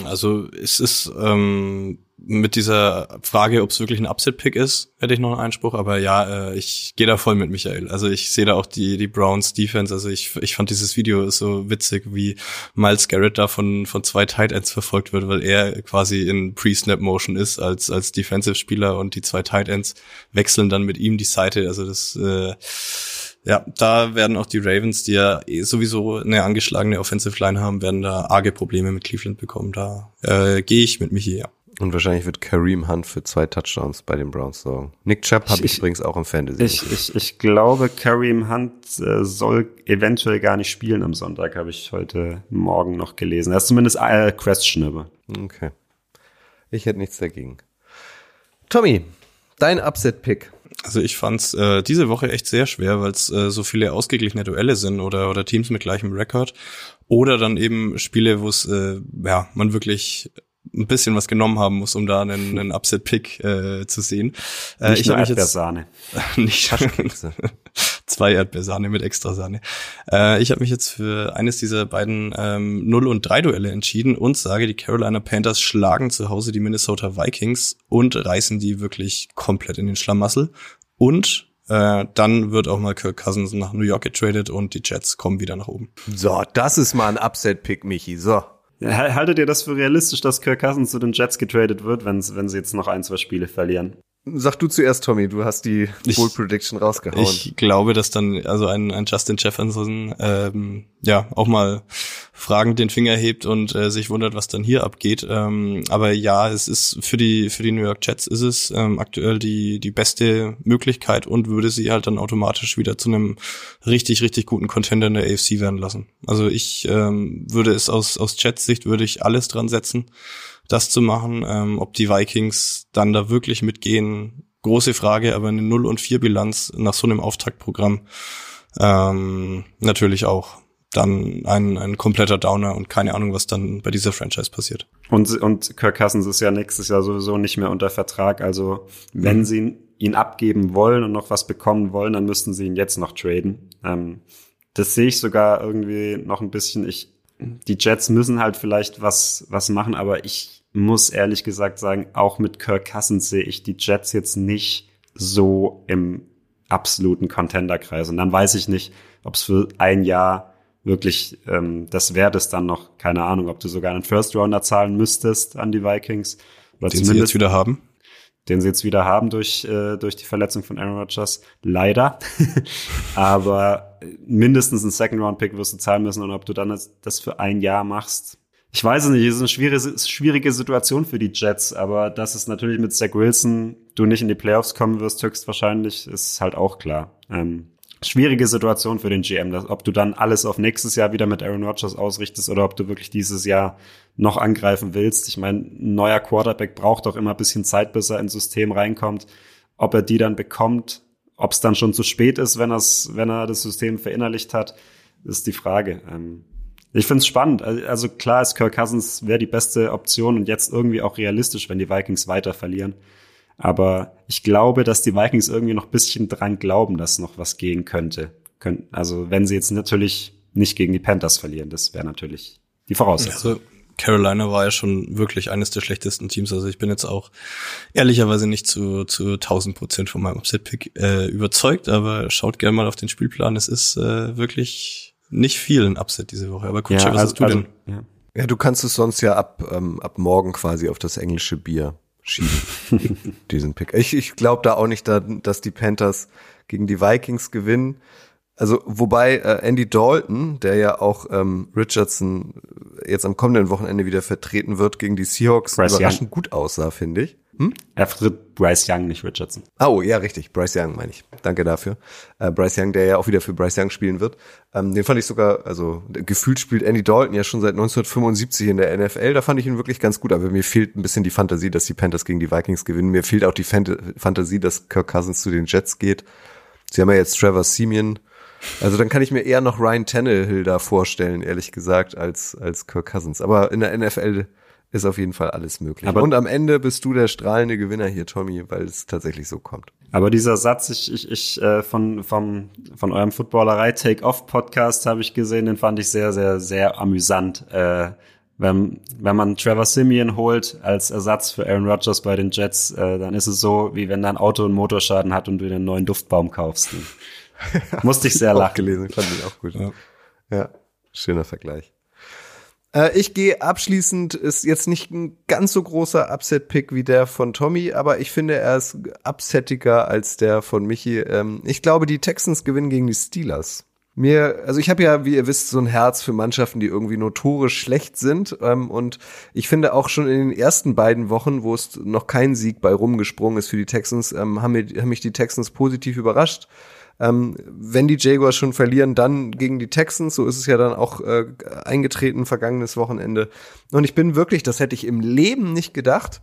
Also es ist ähm, mit dieser Frage, ob es wirklich ein Upset-Pick ist, hätte ich noch einen Einspruch. Aber ja, äh, ich gehe da voll mit Michael. Also ich sehe da auch die die Browns Defense. Also ich ich fand dieses Video so witzig, wie Miles Garrett da von von zwei Tight Ends verfolgt wird, weil er quasi in Pre-Snap-Motion ist als als Defensive-Spieler und die zwei Tight Ends wechseln dann mit ihm die Seite. Also das äh, ja, da werden auch die Ravens, die ja eh sowieso eine angeschlagene Offensive Line haben, werden da arge Probleme mit Cleveland bekommen. Da äh, gehe ich mit Michi, ja. Und wahrscheinlich wird Kareem Hunt für zwei Touchdowns bei den Browns sorgen. Nick Chubb habe ich, ich, übrigens auch im Fantasy. Ich, ich, ich glaube, Kareem Hunt äh, soll eventuell gar nicht spielen am Sonntag, habe ich heute Morgen noch gelesen. Er ist zumindest äh, questionable. Okay. Ich hätte nichts dagegen. Tommy, dein Upset-Pick. Also ich fand's äh, diese Woche echt sehr schwer, weil es äh, so viele ausgeglichene Duelle sind oder oder Teams mit gleichem Rekord oder dann eben Spiele, wo es äh, ja man wirklich ein bisschen was genommen haben muss, um da einen, einen Upset-Pick äh, zu sehen. Äh, nicht ich nur Erdbeersahne. nicht zwei Erdbeersahne mit Extrasahne. Äh, ich habe mich jetzt für eines dieser beiden ähm, 0 und 3 Duelle entschieden und sage, die Carolina Panthers schlagen zu Hause die Minnesota Vikings und reißen die wirklich komplett in den Schlamassel. Und äh, dann wird auch mal Kirk Cousins nach New York getradet und die Jets kommen wieder nach oben. So, das ist mal ein Upset-Pick, Michi. So. Haltet ihr das für realistisch, dass Kirk Cousins zu den Jets getradet wird, wenn, wenn sie jetzt noch ein, zwei Spiele verlieren? Sag du zuerst, Tommy, du hast die Full Prediction rausgehauen. Ich glaube, dass dann also ein, ein Justin Jefferson ähm, ja auch mal fragend den Finger hebt und äh, sich wundert, was dann hier abgeht. Ähm, aber ja, es ist für die für die New York Jets ist es ähm, aktuell die die beste Möglichkeit und würde sie halt dann automatisch wieder zu einem richtig richtig guten Contender in der AFC werden lassen. Also ich ähm, würde es aus aus Jets Sicht würde ich alles dran setzen das zu machen. Ähm, ob die Vikings dann da wirklich mitgehen, große Frage, aber eine 0 und 4 Bilanz nach so einem Auftaktprogramm ähm, natürlich auch dann ein, ein kompletter Downer und keine Ahnung, was dann bei dieser Franchise passiert. Und, und Kirk Cousins ist ja nächstes Jahr sowieso nicht mehr unter Vertrag. Also wenn mhm. sie ihn abgeben wollen und noch was bekommen wollen, dann müssten sie ihn jetzt noch traden. Ähm, das sehe ich sogar irgendwie noch ein bisschen. Ich, die Jets müssen halt vielleicht was, was machen, aber ich muss ehrlich gesagt sagen, auch mit Kirk Cousins sehe ich die Jets jetzt nicht so im absoluten Contender-Kreis. Und dann weiß ich nicht, ob es für ein Jahr wirklich ähm, das wert ist dann noch, keine Ahnung, ob du sogar einen First-Rounder zahlen müsstest an die Vikings. Oder Den sie jetzt wieder haben? Den sie jetzt wieder haben durch, äh, durch die Verletzung von Aaron Rodgers. Leider. Aber mindestens einen Second-Round-Pick wirst du zahlen müssen. Und ob du dann das, das für ein Jahr machst, ich weiß es nicht, es ist eine schwierige, schwierige Situation für die Jets, aber dass es natürlich mit Zach Wilson du nicht in die Playoffs kommen wirst, höchstwahrscheinlich, ist halt auch klar. Ähm, schwierige Situation für den GM, dass, ob du dann alles auf nächstes Jahr wieder mit Aaron Rodgers ausrichtest oder ob du wirklich dieses Jahr noch angreifen willst. Ich meine, ein neuer Quarterback braucht doch immer ein bisschen Zeit, bis er ins System reinkommt. Ob er die dann bekommt, ob es dann schon zu spät ist, wenn, wenn er das System verinnerlicht hat, ist die Frage. Ähm, ich finde es spannend. Also klar ist Kirk Cousins wäre die beste Option und jetzt irgendwie auch realistisch, wenn die Vikings weiter verlieren. Aber ich glaube, dass die Vikings irgendwie noch bisschen dran glauben, dass noch was gehen könnte. Also wenn sie jetzt natürlich nicht gegen die Panthers verlieren, das wäre natürlich die Voraussetzung. Also Carolina war ja schon wirklich eines der schlechtesten Teams. Also ich bin jetzt auch ehrlicherweise nicht zu, zu 1000 Prozent von meinem Upset-Pick äh, überzeugt, aber schaut gerne mal auf den Spielplan. Es ist äh, wirklich nicht viel in Upset diese Woche. Aber Kutsche, ja, was also, hast du denn? Also, ja. ja. du kannst es sonst ja ab, ähm, ab morgen quasi auf das englische Bier schieben. diesen Pick. Ich, ich glaube da auch nicht, da, dass die Panthers gegen die Vikings gewinnen. Also wobei äh, Andy Dalton, der ja auch ähm, Richardson jetzt am kommenden Wochenende wieder vertreten wird gegen die Seahawks, Bryce überraschend Young. gut aussah, finde ich. Hm? Er vertritt Bryce Young, nicht Richardson. Oh, ja, richtig. Bryce Young meine ich. Danke dafür. Äh, Bryce Young, der ja auch wieder für Bryce Young spielen wird. Ähm, den fand ich sogar, also gefühlt spielt Andy Dalton ja schon seit 1975 in der NFL. Da fand ich ihn wirklich ganz gut. Aber mir fehlt ein bisschen die Fantasie, dass die Panthers gegen die Vikings gewinnen. Mir fehlt auch die Fant Fantasie, dass Kirk Cousins zu den Jets geht. Sie haben ja jetzt Trevor Simeon. Also dann kann ich mir eher noch Ryan Tannehill da vorstellen, ehrlich gesagt, als, als Kirk Cousins. Aber in der NFL ist auf jeden Fall alles möglich. Aber und am Ende bist du der strahlende Gewinner hier, Tommy, weil es tatsächlich so kommt. Aber dieser Satz, ich, ich, ich äh, von, vom, von eurem Footballerei Take-Off-Podcast habe ich gesehen, den fand ich sehr, sehr, sehr amüsant. Äh, wenn, wenn man Trevor Simeon holt als Ersatz für Aaron Rodgers bei den Jets, äh, dann ist es so, wie wenn dein Auto einen Motorschaden hat und du einen neuen Duftbaum kaufst. Musste ich sehr lachen. gelesen, fand ich auch gut. Ja, ja schöner Vergleich. Äh, ich gehe abschließend, ist jetzt nicht ein ganz so großer Upset-Pick wie der von Tommy, aber ich finde, er ist upsettiger als der von Michi. Ähm, ich glaube, die Texans gewinnen gegen die Steelers. Mir, also ich habe ja, wie ihr wisst, so ein Herz für Mannschaften, die irgendwie notorisch schlecht sind. Ähm, und ich finde auch schon in den ersten beiden Wochen, wo es noch kein Sieg bei rumgesprungen ist für die Texans, ähm, haben, mich die Texans positiv überrascht. Ähm, wenn die Jaguars schon verlieren, dann gegen die Texans. So ist es ja dann auch äh, eingetreten vergangenes Wochenende. Und ich bin wirklich, das hätte ich im Leben nicht gedacht,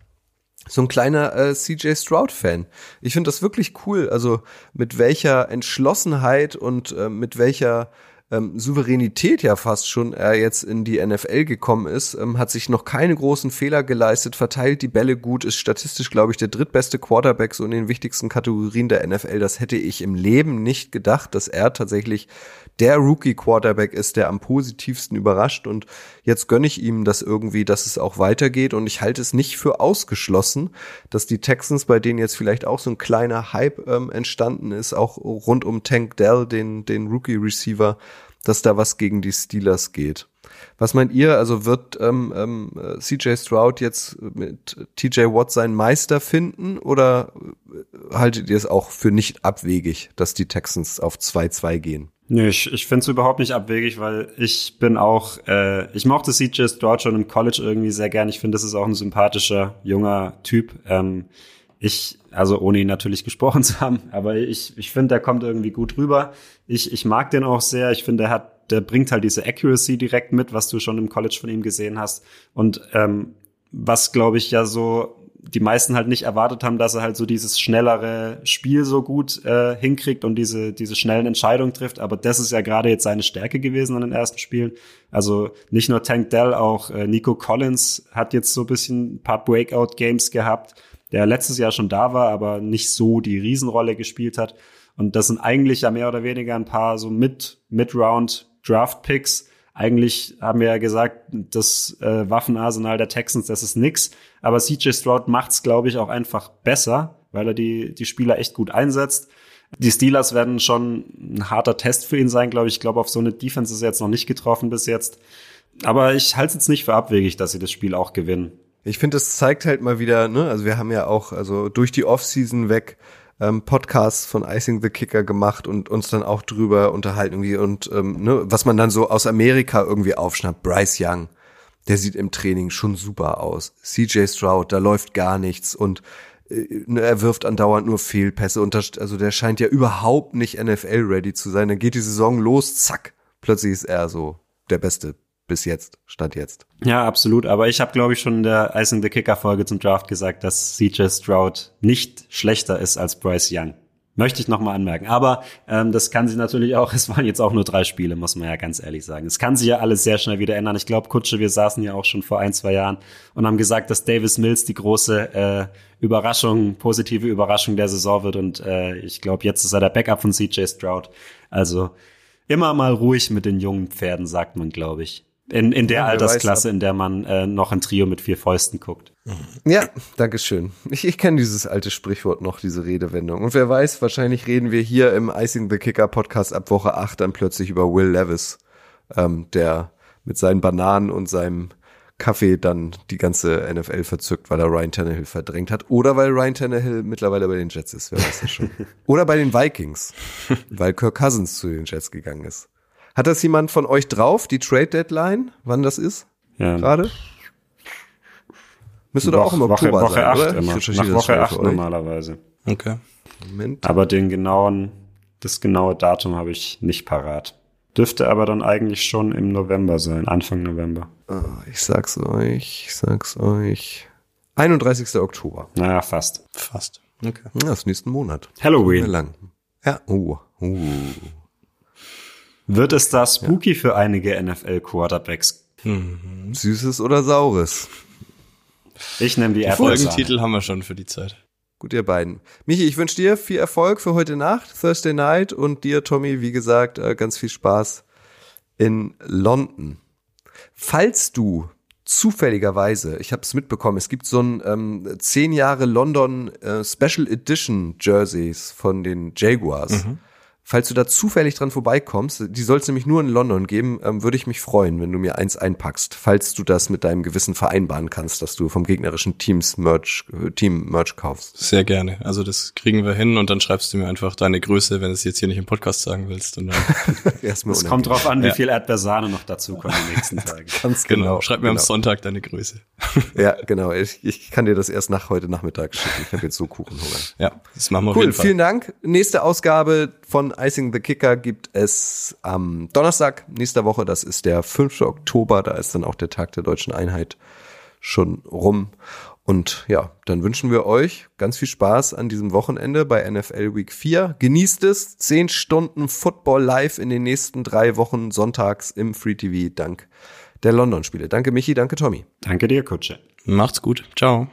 so ein kleiner äh, CJ Stroud-Fan. Ich finde das wirklich cool. Also mit welcher Entschlossenheit und äh, mit welcher ähm, Souveränität ja fast schon er jetzt in die NFL gekommen ist, ähm, hat sich noch keine großen Fehler geleistet, verteilt die Bälle gut, ist statistisch, glaube ich, der drittbeste Quarterback so in den wichtigsten Kategorien der NFL. Das hätte ich im Leben nicht gedacht, dass er tatsächlich der Rookie-Quarterback ist, der am positivsten überrascht. Und jetzt gönne ich ihm das irgendwie, dass es auch weitergeht. Und ich halte es nicht für ausgeschlossen, dass die Texans, bei denen jetzt vielleicht auch so ein kleiner Hype ähm, entstanden ist, auch rund um Tank Dell, den, den Rookie-Receiver, dass da was gegen die Steelers geht. Was meint ihr? Also wird ähm, ähm, CJ Stroud jetzt mit TJ Watt seinen Meister finden oder haltet ihr es auch für nicht abwegig, dass die Texans auf 2-2 gehen? Nee, ich, ich finde es überhaupt nicht abwegig, weil ich bin auch, äh, ich mochte CJ Stroud schon im College irgendwie sehr gern. Ich finde, das ist auch ein sympathischer, junger Typ. Ähm, ich, also ohne ihn natürlich gesprochen zu haben, aber ich, ich finde, der kommt irgendwie gut rüber. Ich, ich mag den auch sehr. Ich finde, der hat, der bringt halt diese Accuracy direkt mit, was du schon im College von ihm gesehen hast. Und ähm, was, glaube ich, ja so die meisten halt nicht erwartet haben, dass er halt so dieses schnellere Spiel so gut äh, hinkriegt und diese, diese schnellen Entscheidungen trifft. Aber das ist ja gerade jetzt seine Stärke gewesen an den ersten Spielen. Also nicht nur Tank Dell, auch äh, Nico Collins hat jetzt so ein bisschen ein paar Breakout-Games gehabt, der letztes Jahr schon da war, aber nicht so die Riesenrolle gespielt hat. Und das sind eigentlich ja mehr oder weniger ein paar so Mid, Mid-Round Draft-Picks, eigentlich haben wir ja gesagt, das äh, Waffenarsenal der Texans, das ist nix. Aber CJ Stroud macht's, glaube ich, auch einfach besser, weil er die, die Spieler echt gut einsetzt. Die Steelers werden schon ein harter Test für ihn sein, glaube ich. Ich glaube, auf so eine Defense ist er jetzt noch nicht getroffen bis jetzt. Aber ich halte es jetzt nicht für abwegig, dass sie das Spiel auch gewinnen. Ich finde, es zeigt halt mal wieder, ne, also wir haben ja auch, also durch die Offseason weg ähm, Podcasts von Icing the Kicker gemacht und uns dann auch drüber unterhalten irgendwie und ähm, ne, was man dann so aus Amerika irgendwie aufschnappt. Bryce Young, der sieht im Training schon super aus. CJ Stroud, da läuft gar nichts und äh, ne, er wirft andauernd nur Fehlpässe und das, also der scheint ja überhaupt nicht NFL ready zu sein. Dann geht die Saison los, zack, plötzlich ist er so der beste bis jetzt, stand jetzt. Ja, absolut. Aber ich habe, glaube ich, schon in der Icing the Kicker Folge zum Draft gesagt, dass CJ Stroud nicht schlechter ist als Bryce Young. Möchte ich nochmal anmerken. Aber ähm, das kann sich natürlich auch, es waren jetzt auch nur drei Spiele, muss man ja ganz ehrlich sagen. Es kann sich ja alles sehr schnell wieder ändern. Ich glaube, Kutsche, wir saßen ja auch schon vor ein, zwei Jahren und haben gesagt, dass Davis Mills die große äh, Überraschung, positive Überraschung der Saison wird. Und äh, ich glaube, jetzt ist er der Backup von CJ Stroud. Also immer mal ruhig mit den jungen Pferden, sagt man, glaube ich. In, in der ja, Altersklasse, in der man äh, noch ein Trio mit vier Fäusten guckt. Ja, Dankeschön. Ich, ich kenne dieses alte Sprichwort noch, diese Redewendung. Und wer weiß, wahrscheinlich reden wir hier im Icing the Kicker Podcast ab Woche 8 dann plötzlich über Will Levis, ähm, der mit seinen Bananen und seinem Kaffee dann die ganze NFL verzückt, weil er Ryan Tannehill verdrängt hat. Oder weil Ryan Tannehill mittlerweile bei den Jets ist, wer weiß das schon. Oder bei den Vikings, weil Kirk Cousins zu den Jets gegangen ist. Hat das jemand von euch drauf, die Trade Deadline, wann das ist? Ja. Gerade? Müsste doch auch im Woche, Oktober Woche sein, 8 oder? immer. Nach Woche 8 normalerweise. Okay. Moment. Aber den genauen, das genaue Datum habe ich nicht parat. Dürfte aber dann eigentlich schon im November sein, Anfang November. Oh, ich sag's euch, ich sag's euch. 31. Oktober. Naja, fast. Fast. Okay. Ja, das ist nächsten Monat. Halloween. Lang. Ja, uh, uh. Wird es da spooky ja. für einige NFL-Quarterbacks? Mhm. Süßes oder Saures? Ich nehme die Apple. Folgentitel haben wir schon für die Zeit. Gut, ihr beiden. Michi, ich wünsche dir viel Erfolg für heute Nacht, Thursday Night und dir, Tommy, wie gesagt, äh, ganz viel Spaß in London. Falls du zufälligerweise, ich habe es mitbekommen, es gibt so ein ähm, zehn Jahre London äh, Special Edition Jerseys von den Jaguars. Mhm Falls du da zufällig dran vorbeikommst, die soll es nämlich nur in London geben, ähm, würde ich mich freuen, wenn du mir eins einpackst, falls du das mit deinem Gewissen vereinbaren kannst, dass du vom gegnerischen Teams Merch, äh, Team Merch kaufst. Sehr gerne. Also das kriegen wir hin und dann schreibst du mir einfach deine Größe, wenn du es jetzt hier nicht im Podcast sagen willst. Und dann Erstmal Es kommt drauf an, wie Ja. viel Erdbeersahne noch dazu kommt die nächsten Tage. Ganz genau. genau. Schreib mir am genau. Sonntag deine Größe. Ja, genau. Ich, ich kann dir das erst nach heute Nachmittag schicken. Ich habe jetzt so Kuchenhunger. Ja, das machen wir auf Cool, jeden Fall. vielen Dank. Nächste Ausgabe von Icing the Kicker gibt es am Donnerstag nächster Woche. Das ist der 5. Oktober. Da ist dann auch der Tag der deutschen Einheit schon rum. Und ja, dann wünschen wir euch ganz viel Spaß an diesem Wochenende bei NFL Week 4. Genießt es. Zehn Stunden Football live in den nächsten drei Wochen sonntags im Free TV dank der London-Spiele. Danke Michi, danke Tommy. Danke dir, Kutsche. Macht's gut. Ciao.